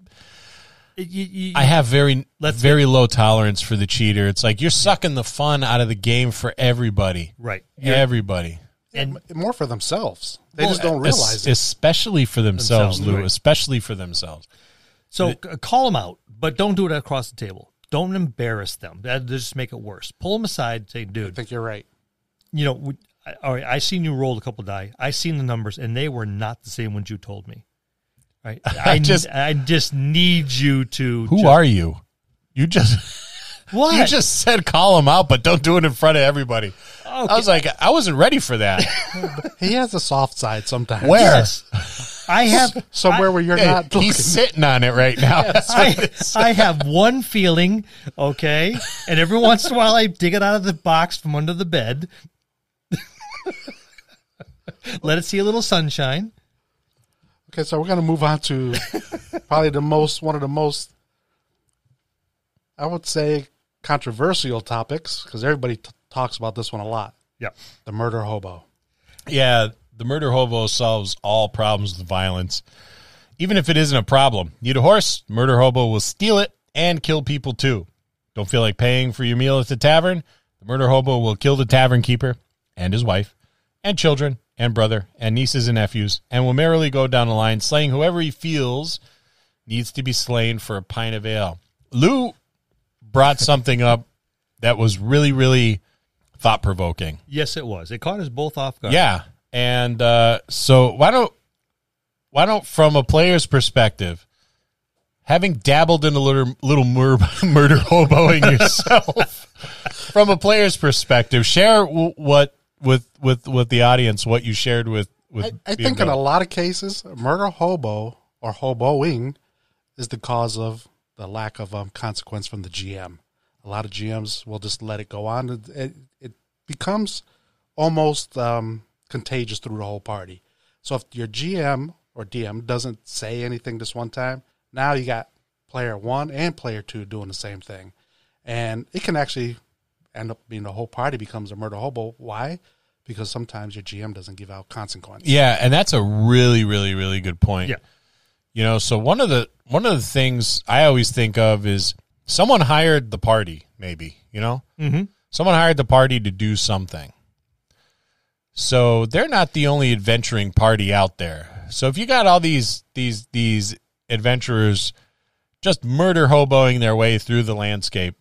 you- you- I have very Let's- very low tolerance for the cheater. It's like you're sucking the fun out of the game for everybody. right. You're- Everybody. and M- more for themselves. They Well, just don't Es- realize it. especially for themselves, Themselves, Lou. right. Especially for themselves. so c- call them out, but don't do it across the table. Don't embarrass them. That just make it worse. Pull them aside. Say, dude, I think you're right. you know, we, I, all right, I seen you roll a couple die. I seen the numbers, and they were not the same ones you told me. Right. I just- just I just need you to. Who ju- are you? You just what? you just said call him out, but don't do it in front of everybody. I was like, I wasn't ready for that. He has a soft side sometimes. Where? Yes. I have Somewhere where you're Hey, not looking. he's sitting on it right now. That's what I. I have one feeling, okay, and every once in a while I dig it out of the box from under the bed. Let it see a little sunshine. Okay, so we're gonna move on to probably the most one of the most I would say controversial topics because everybody t- talks about this one a lot. Yep. The murder hobo. Yeah, the murder hobo solves all problems with violence. Even if it isn't a problem. Need a horse? Murder hobo will steal it and kill people too. Don't feel like paying for your meal at the tavern? The murder hobo will kill the tavern keeper and his wife and children and brother and nieces and nephews and will merrily go down the line slaying whoever he feels needs to be slain for a pint of ale. Lou brought something up that was really, really thought provoking. Yes, it was. It caught us both off guard. Yeah, and uh, so why don't why don't from a player's perspective, having dabbled in a little little mur- murder hoboing yourself, from a player's perspective, share w- what with with with the audience what you shared with with. I, I think in a lot of cases, murder hobo or hoboing is the cause of the lack of um, consequence from the GM. A lot of GMs will just let it go on. It, it, it becomes almost um, contagious through the whole party. So if your GM or DM doesn't say anything this one time, now you got player one and player two doing the same thing, and it can actually end up being the whole party becomes a murder hobo. Why? Because sometimes your GM doesn't give out consequences. Yeah, and that's a really, really, really good point. Yeah. You know, so one of the one of the things I always think of is someone hired the party, maybe, you know? Mm-hmm. Someone hired the party to do something. So they're not the only adventuring party out there. So if you got all these these these adventurers just murder hoboing their way through the landscape,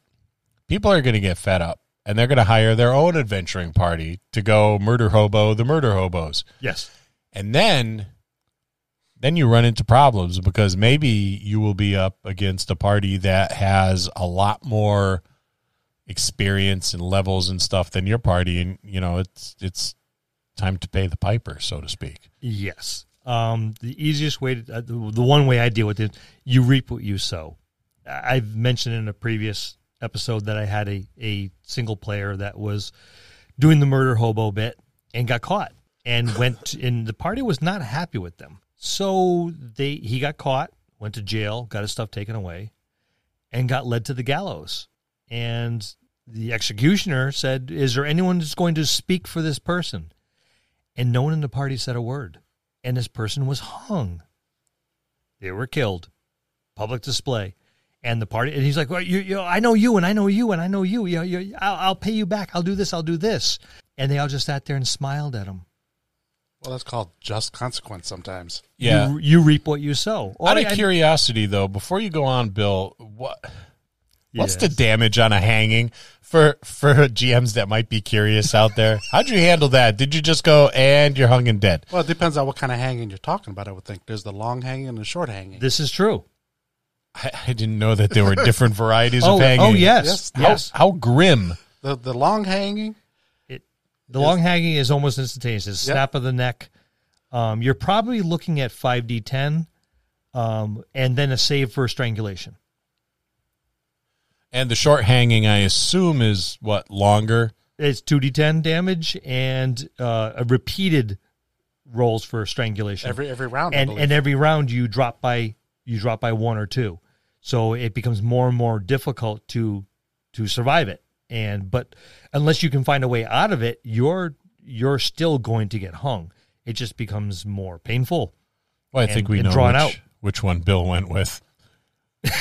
people are going to get fed up and they're going to hire their own adventuring party to go murder hobo the murder hobos. Yes. And then then you run into problems because maybe you will be up against a party that has a lot more experience and levels and stuff than your party and you know it's it's time to pay the piper so to speak. Yes. Um, the easiest way to, uh, the, the one way I deal with it, you reap what you sow. I've mentioned in a previous episode that I had a, a single player that was doing the murder hobo bit and got caught and went, and the party was not happy with them. So they, he got caught, went to jail, got his stuff taken away, and got led to the gallows. And the executioner said, Is there anyone that's going to speak for this person? And no one in the party said a word. And this person was hung. They were killed. Public display. And the party, and he's like, well, you, you, I know you, and I know you, and I know you. you, you I'll, I'll pay you back. I'll do this. I'll do this. And they all just sat there and smiled at him. Well, that's called just consequence sometimes. Yeah. You, you reap what you sow. Or Out of I- curiosity though, before you go on Bill, what what's the damage on a hanging for for GMs that might be curious out there? How'd you handle that? Did you just go and you're hung and dead? Well, it depends on what kind of hanging you're talking about. I would think there's the long hanging and the short hanging. This is true. I, I didn't know that there were different varieties Oh, of hanging. oh yes. Yes. How, Yes. how grim. the the long hanging, It, the long hanging is almost instantaneous. It's a Yep. snap of the neck. Um, you're probably looking at 5d10 um, and then a save for strangulation. And the short hanging, I assume, is what longer. It's 2d10 damage and uh, a repeated rolls for strangulation. every every round. And believe. and every round you drop by you drop by one or two. So it becomes more and more difficult to to survive it. And but unless you can find a way out of it, you're you're still going to get hung. It just becomes more painful. Well, I And- think we know drawn which, out. which one Bill went with.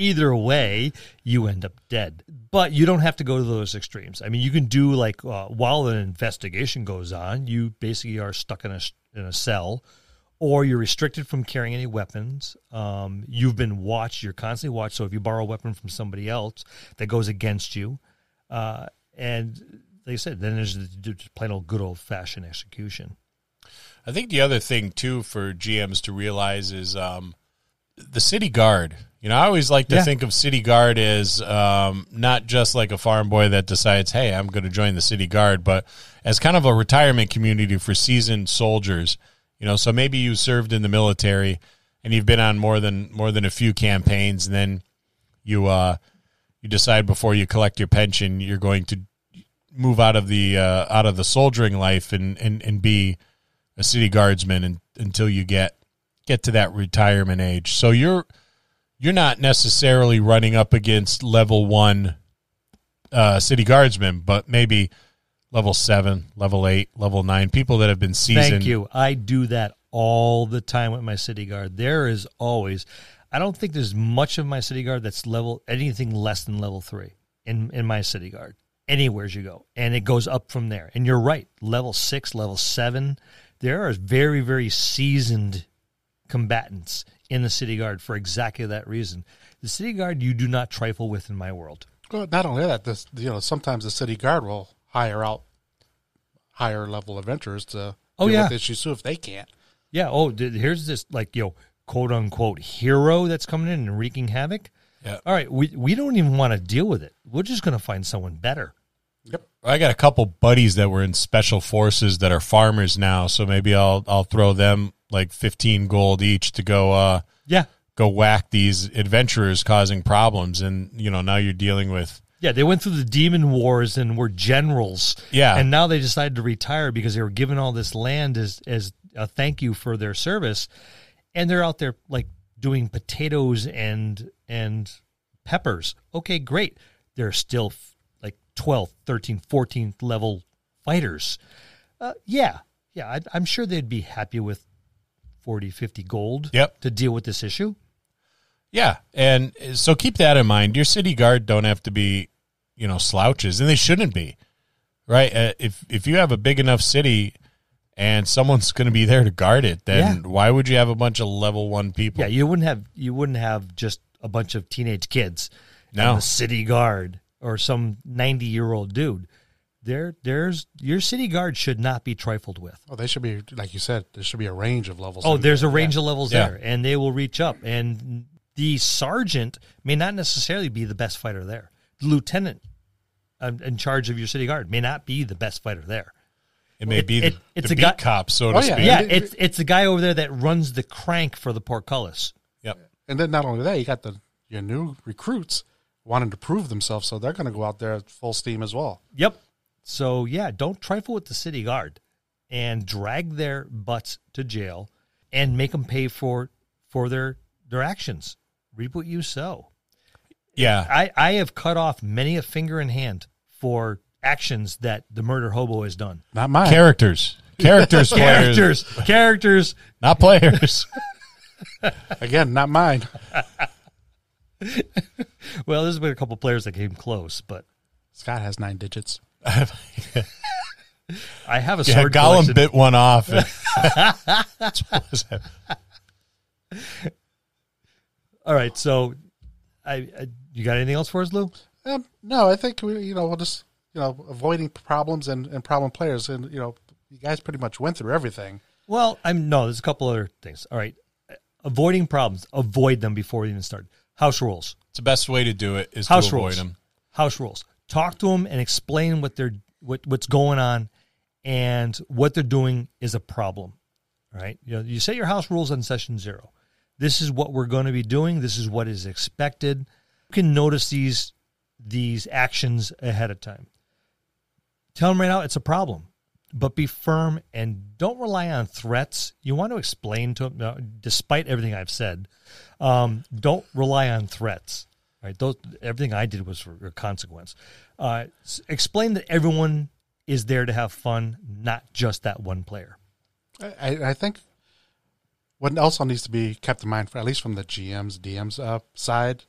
Either way, you end up dead. But you don't have to go to those extremes. I mean, you can do like uh, while an investigation goes on, you basically are stuck in a in a cell, or you're restricted from carrying any weapons. Um, you've been watched. You're constantly watched. So if you borrow a weapon from somebody else that goes against you, uh, and like I said, then there's the just plain old good old fashioned execution. I think the other thing too for GMs to realize is um, the city guard. You know, I always like to Yeah. think of city guard as um, not just like a farm boy that decides, "Hey, I'm going to join the city guard," but as kind of a retirement community for seasoned soldiers. You know, so maybe you served in the military and you've been on more than more than a few campaigns, and then you uh, you decide before you collect your pension you're going to move out of the uh, out of the soldiering life and and, and be a city guardsman and, until you get get to that retirement age. So you're you're not necessarily running up against level one uh, city guardsmen, but maybe level seven, level eight, level nine people that have been seasoned. Thank you. I do that all the time with my city guard. There is always, I don't think there's much of my city guard that's level anything less than level three in in my city guard. Anywhere you go, and it goes up from there. And you're right, level six, level seven. There are very very seasoned combatants in the city guard for exactly that reason. The city guard you do not trifle with in my world. Well, not only that, this you know sometimes the city guard will hire out higher level adventurers to Oh, deal yeah. with issues too if they can't. Yeah. Oh, here's this like you know, quote unquote hero that's coming in and wreaking havoc. Yeah. All right. We we don't even want to deal with it. We're just going to find someone better. Yep. I got a couple buddies that were in special forces that are farmers now, so maybe I'll I'll throw them like fifteen gold each to go uh Yeah. go whack these adventurers causing problems, and you know now you're dealing with Yeah. They went through the demon wars and were generals. Yeah. And now they decided to retire because they were given all this land as as a thank you for their service, and they're out there like doing potatoes and and peppers. Okay, great. They're still f- like 12th, 13th, 14th level fighters. Uh, yeah, yeah, I, I'm sure they'd be happy with 40, 50 gold Yep. to deal with this issue. Yeah, and so keep that in mind. Your city guard don't have to be, you know, slouches, and they shouldn't be, right? Uh, if if you have a big enough city and someone's going to be there to guard it, then why would you have a bunch of level one people? Yeah, you wouldn't have you wouldn't have just a bunch of teenage kids. No. and the city guard or some 90 year old dude. There, there's your city guard should not be trifled with. Oh, they should be like you said. There should be a range of levels. Oh, in there's a there. range of levels Yeah. there, and they will reach up. And the sergeant may not necessarily be the best fighter there. The lieutenant um, in charge of your city guard may not be the best fighter there. it may it- be it- the, it's the a beat guy- cop, so to Oh, yeah. speak. Yeah, it's it's the guy over there that runs the crank for the portcullis. Yep. And then not only that, you got the your new recruits wanting to prove themselves, so they're going to go out there full steam as well. Yep. So yeah, don't trifle with the city guard and drag their butts to jail and make them pay for for their their actions. Reap what you sow. Yeah. I I have cut off many a finger and hand for actions that the murder hobo has done. Not mine. Characters. Characters, Characters, characters. not players. Again, not mine. Well, there's been a couple players that came close, but Scott has nine digits. I have a yeah, sword Gollum collection. bit one off. That's what was that? All right, so I, I you got anything else for us, Lou? Um, no, I think we, you know, we'll just you know avoiding problems and, and problem players, and you know, you guys pretty much went through everything. Well, I'm no. There's a couple other things. All right, avoiding problems. Avoid them before you even start. House rules. It's the best way to do it is House to avoid rules. them. House rules. Talk to them and explain what they're what what's going on, and what they're doing is a problem. All right. You know, you set your house rules on session zero. This is what we're going to be doing. This is what is expected. You can notice these these actions ahead of time. Tell them right now it's a problem, but be firm and don't rely on threats. You want to explain to them, despite everything I've said, um, don't rely on threats. Right? Those everything I did was for a consequence. Uh, explain that everyone is there to have fun, not just that one player. I, I think what also needs to be kept in mind, for at least from the GM's DM's uh, side,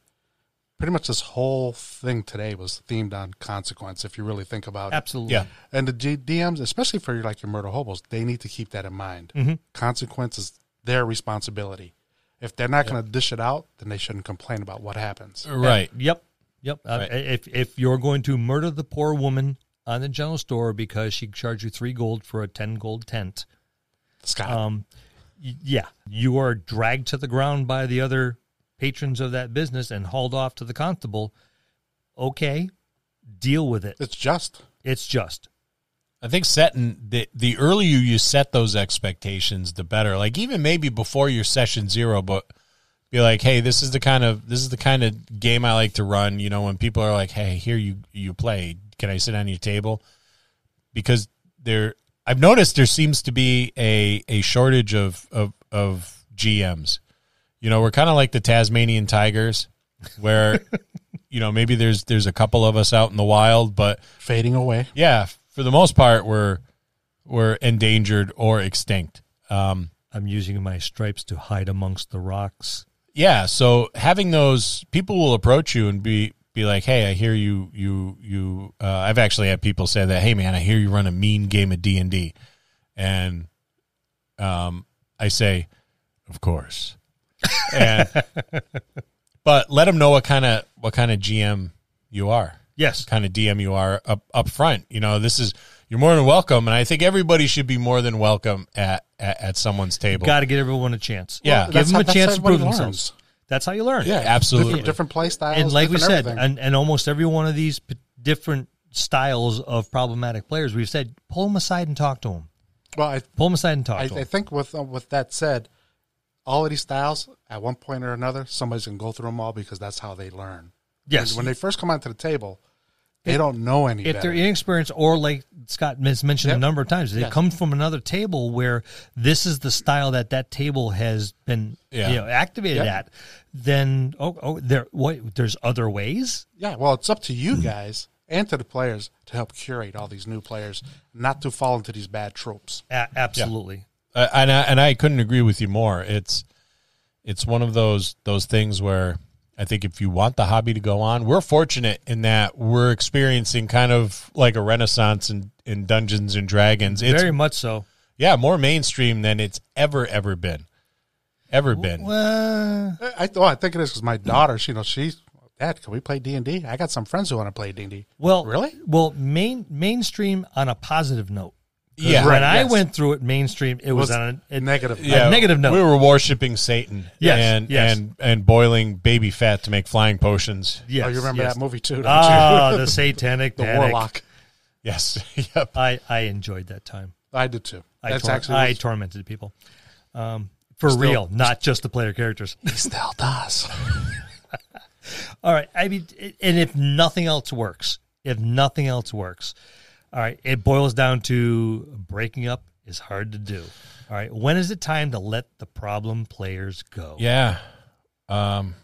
pretty much this whole thing today was themed on consequence. If you really think about it, Absolutely. Yeah. and the G- DMs, especially for like your murder hobos, they need to keep that in mind. Mm-hmm. Consequence is their responsibility. If they're not going to dish it out, then they shouldn't complain about what happens. Right. Yep. Yep. Uh, If if you're going to murder the poor woman on the general store because she charged you three gold for a ten gold tent, Scott. Um, y- yeah, you are dragged to the ground by the other patrons of that business and hauled off to the constable. Okay, deal with it. it's just. It's just. I think setting the the earlier you set those expectations, the better. Like even maybe before your session zero, but be like, hey, this is the kind of this is the kind of game I like to run. You know, when people are like, hey, here you you play, can I sit on your table? Because there, I've noticed there seems to be a a shortage of of of GMs. You know, we're kind of like the Tasmanian tigers, where you know maybe there's there's a couple of us out in the wild, but Fading away. yeah, for the most part, we're we're endangered or extinct. Um, I'm using my stripes to hide amongst the rocks. yeah, so having those people will approach you and be be like, "Hey, I hear you you you." Uh, I've actually had people say that, "Hey, man, I hear you run a mean game of D and D," and um, I say, "Of course," and but let them know what kind of what kind of GM you are. Yes. kind of DM you are up up front. You know, this is you're more than welcome, and I think everybody should be more than welcome at at, at someone's table. Got to give everyone a chance. Yeah. give them how- a chance to prove everybody themselves. Learns. That's how you learn. Yeah, Absolutely. Different, different play styles. and like we said, and, and almost every one of these p- different styles of problematic players, we've said pull them aside and talk to them. well, I, Pull them aside and talk I, to I them. think with uh, with that said, all of these styles, at one point or another, somebody's gonna go through them all because that's how they learn. Yes. When, when they first come onto the table, they don't know any if better. they're inexperienced or like Scott has mentioned a number of times, they Yes. come from another table where this is the style that that table has been Yeah. you know, activated Yep. at. Then oh, oh there what there's other ways. yeah, well, it's up to you guys and to the players to help curate all these new players, not to fall into these bad tropes. A- absolutely. Uh, and I, and I couldn't agree with you more. It's it's one of those those things where I think if you want the hobby to go on, we're fortunate in that we're experiencing kind of like a renaissance in, in Dungeons and Dragons. It's Very much so. yeah, more mainstream than it's ever ever been, ever been. Well, I, I, well, I think it is because my daughter, she, you know, she's Dad, can we play D and D? I got some friends who want to play D and D. well, Really? Well, main mainstream on a positive note. 'Cause Yeah. when Right, I yes. went through it mainstream, it was, Was on a, a Negative. Yeah. negative note. We were worshiping Satan. Yes, and yes. and and boiling baby fat to make flying potions. Yes, oh, you remember yes. that movie too? Don't Ah, you? the satanic the panic. warlock. Yes. yep. I I enjoyed that time. I did too. I That's tor- actually I what- tormented people, um, for Still- real, not just the player characters. he still does. All right, I mean, and if nothing else works, if nothing else works, all right, it boils down to breaking up is hard to do. All right, when is it time to let the problem players go? Yeah. Um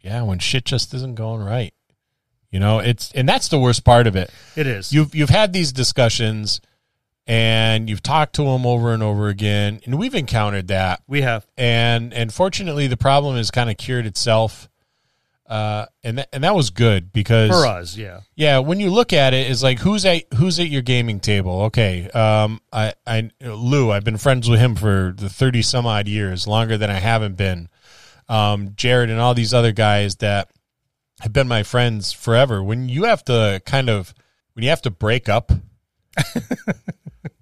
yeah, when shit just isn't going right. You know, it's and that's the worst part of it. it is. You've you've had these discussions and you've talked to them over and over again and we've encountered that we have and and fortunately the problem has kind of cured itself. Uh and that, and that was good because for us, yeah. yeah, when you look at it, it's like who's at who's at your gaming table? Okay, um, I, I, Lou, I've been friends with him for the thirty some odd years, longer than I haven't been. Um, Jared and all these other guys that have been my friends forever. When you have to kind of when you have to break up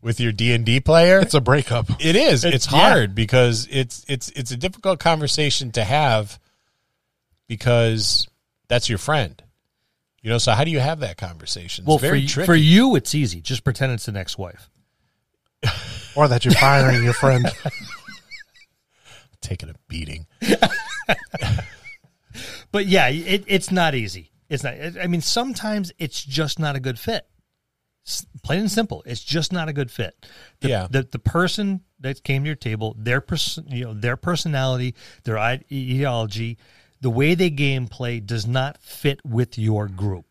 with your D and D player, It's a breakup. it is. It's, It's- yeah. hard because it's it's it's a difficult conversation to have because that's your friend. You know, so how do you have that conversation? It's Well, for very y- tricky. for you, it's easy. Just pretend it's an ex-wife. Or that you're firing your friend. taking a beating. But yeah, it, it's not easy. It's not. I mean, sometimes it's just not a good fit. S- Plain and simple, it's just not a good fit. The, Yeah. The the person that came to your table, their pers- you know, their personality, their ideology, the way they game play does not fit with your group.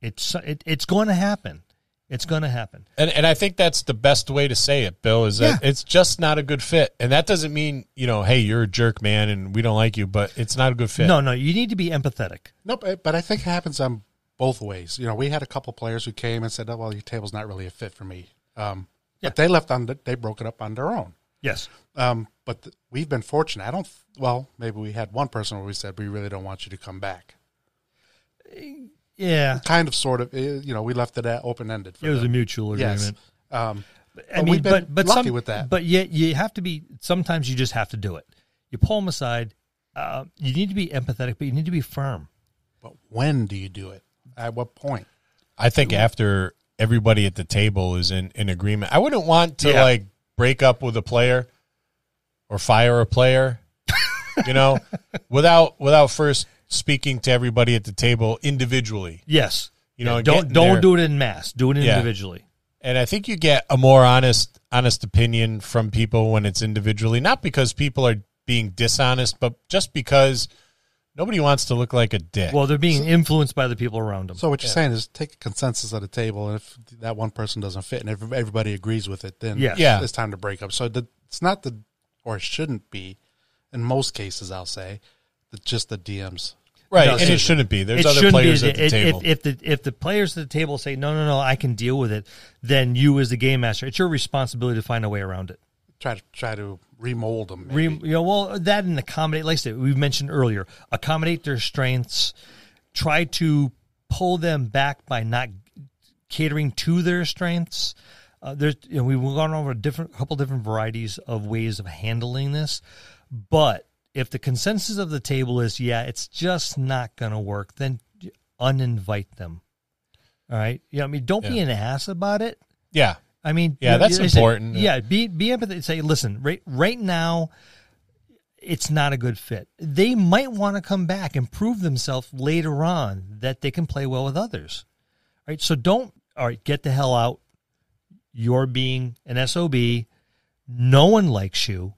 It's it, it's going to happen. It's going to happen. And and I think that's the best way to say it, Bill, is that Yeah. it's just not a good fit. And that doesn't mean, you know, hey, you're a jerk, man, and we don't like you, but it's not a good fit. No, no, you need to be empathetic. No, eh, but I think it happens on both ways. You know, we had a couple players who came and said, "Oh, well, your table's not really a fit for me." Um, Yeah. But they left on the, they broke it up on their own. Yes. Um, but th- we've been fortunate. I don't. Well, maybe we had one person where we said we really don't want you to come back. Yeah. Kind of, sort of. eh, You know, we left it open ended. It was a mutual yes. agreement. Um, I But mean, we've been but but lucky some, with that. But yet you have to be. Sometimes you just have to do it. You pull them aside. Uh, you need to be empathetic, but you need to be firm. But when do you do it? At what point? I think after everybody at the table is in, in agreement, I wouldn't want to Yeah. like break up with a player or fire a player, you know, without without first speaking to everybody at the table individually. Yes. You know, don't don't there. do it in mass. Do it Yeah. individually. And I think you get a more honest honest opinion from people when it's individually, not because people are being dishonest, but just because nobody wants to look like a dick. Well, they're being influenced by the people around them. So what you're saying is take a consensus at a table, and if that one person doesn't fit, and every- everybody agrees with it, then Yes. Yeah. it's time to break up. So the, it's not the, or it shouldn't be, in most cases, I'll say, the, just the DMs. right, no, and it- it shouldn't be. There's it other shouldn't players be, at the if, table. If, if the if the players at the table say no, no, no, I can deal with it, then you as the game master, it's your responsibility to find a way around it. Try to try to remold them. Re, you know, well, that and accommodate, like I said, we mentioned earlier, accommodate their strengths. Try to pull them back by not catering to their strengths. Uh, there's, you know, we've gone over a different, couple different varieties of ways of handling this, but if the consensus of the table is, yeah, it's just not going to work, then uninvite them. All right, you know, I mean, don't be an ass about it. yeah. I mean, Yeah, you- that's you say- important. yeah, be be empathetic. Say, listen, right right now, it's not a good fit. They might want to come back and prove themselves later on that they can play well with others. Right. So don't all right, get the hell out. You're being an SOB. No one likes you.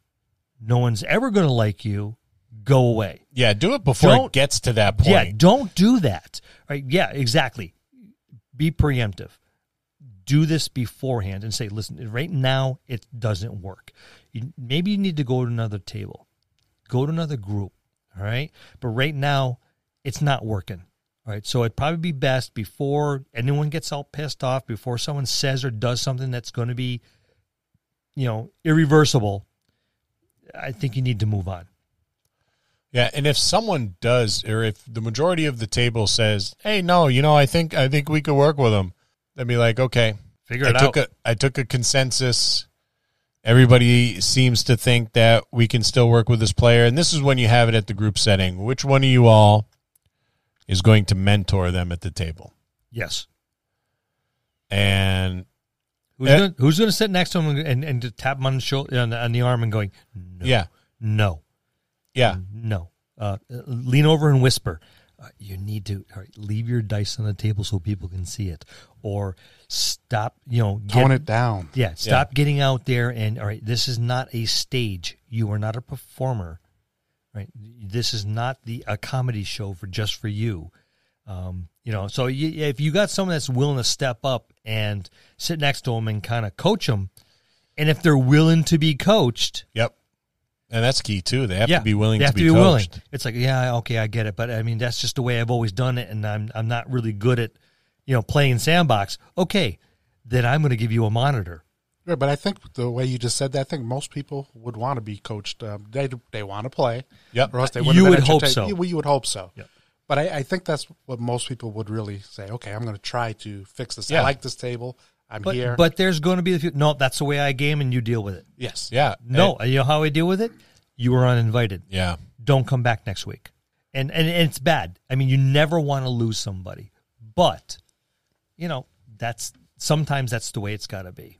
No one's ever going to like you. Go away. Yeah, do it before Don't- it gets to that point. Yeah, don't do that. Right? Yeah, exactly. Be preemptive. Do this beforehand and say, listen, right now it doesn't work. You, maybe you need to go to another table, go to another group. All right. But right now it's not working. All right. So it'd probably be best before anyone gets all pissed off, before someone says or does something that's going to be, you know, irreversible. I think you need to move on. Yeah, and if someone does, or if the majority of the table says, "Hey, no, you know, I think I think we could work with them," then be like, "Okay, Figure I it took out. a I took a consensus. Everybody seems to think that we can still work with this player, and this is when you have it at the group setting. Which one of you all is going to mentor them at the table?" Yes. And Who's Eh. going to sit next to him and, and tap him on the shoulder on the, on the arm and going, no, yeah, no, yeah, no. Uh, lean over and whisper. Uh, you need to all right, leave your dice on the table so people can see it, or stop. You know, get- Tone it down. Yeah, stop getting out there and all right. This is not a stage. You are not a performer, right? This is not the a comedy show for just for you. Um, you know, so you, if you got someone that's willing to step up and sit next to them and kind of coach them, and if they're willing to be coached, yep. And that's key too. They have yeah, to be willing they to have be, to be willing. coached. It's like, yeah, okay, I get it, but I mean, that's just the way I've always done it, and I'm I'm not really good at, you know, playing sandbox. Okay, then I'm going to give you a monitor. Right, but I think the way you just said that, I think most people would want to be coached. Um, they they want to play. Yep. Or else they You wouldn't have would hope so. You, well, you would hope so. Yep. But I, I think that's what most people would really say. Okay, I'm going to try to fix this. Yeah. I like this table. I'm But here. but there's going to be the few, no. That's the way I game, and you deal with it. yes, Yeah. No, And- you know how I deal with it. You were uninvited. yeah. Don't come back next week. And and, and it's bad. I mean, you never want to lose somebody, but you know that's sometimes that's the way it's got to be.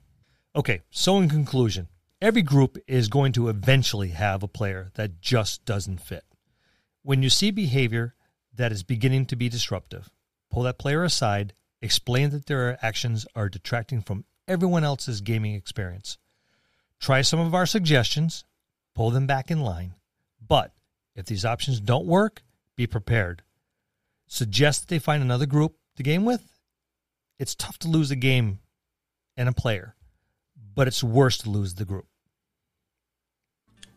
Okay, so in conclusion, every group is going to eventually have a player that just doesn't fit. When you see behavior that is beginning to be disruptive, pull that player aside, explain that their actions are detracting from everyone else's gaming experience. Try some of our suggestions, pull them back in line. But if these options don't work, be prepared. Suggest that they find another group to game with. It's tough to lose a game and a player, but it's worse to lose the group.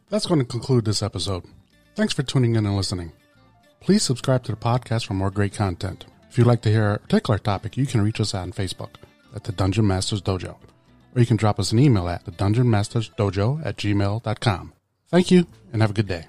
that's going to conclude this episode. Thanks for tuning in and listening. Please subscribe to the podcast for more great content. If you'd like to hear a particular topic, you can reach us on Facebook at the Dungeon Masters Dojo, or you can drop us an email at the Dungeon Masters Dojo at gmail.com. Thank you and have a good day.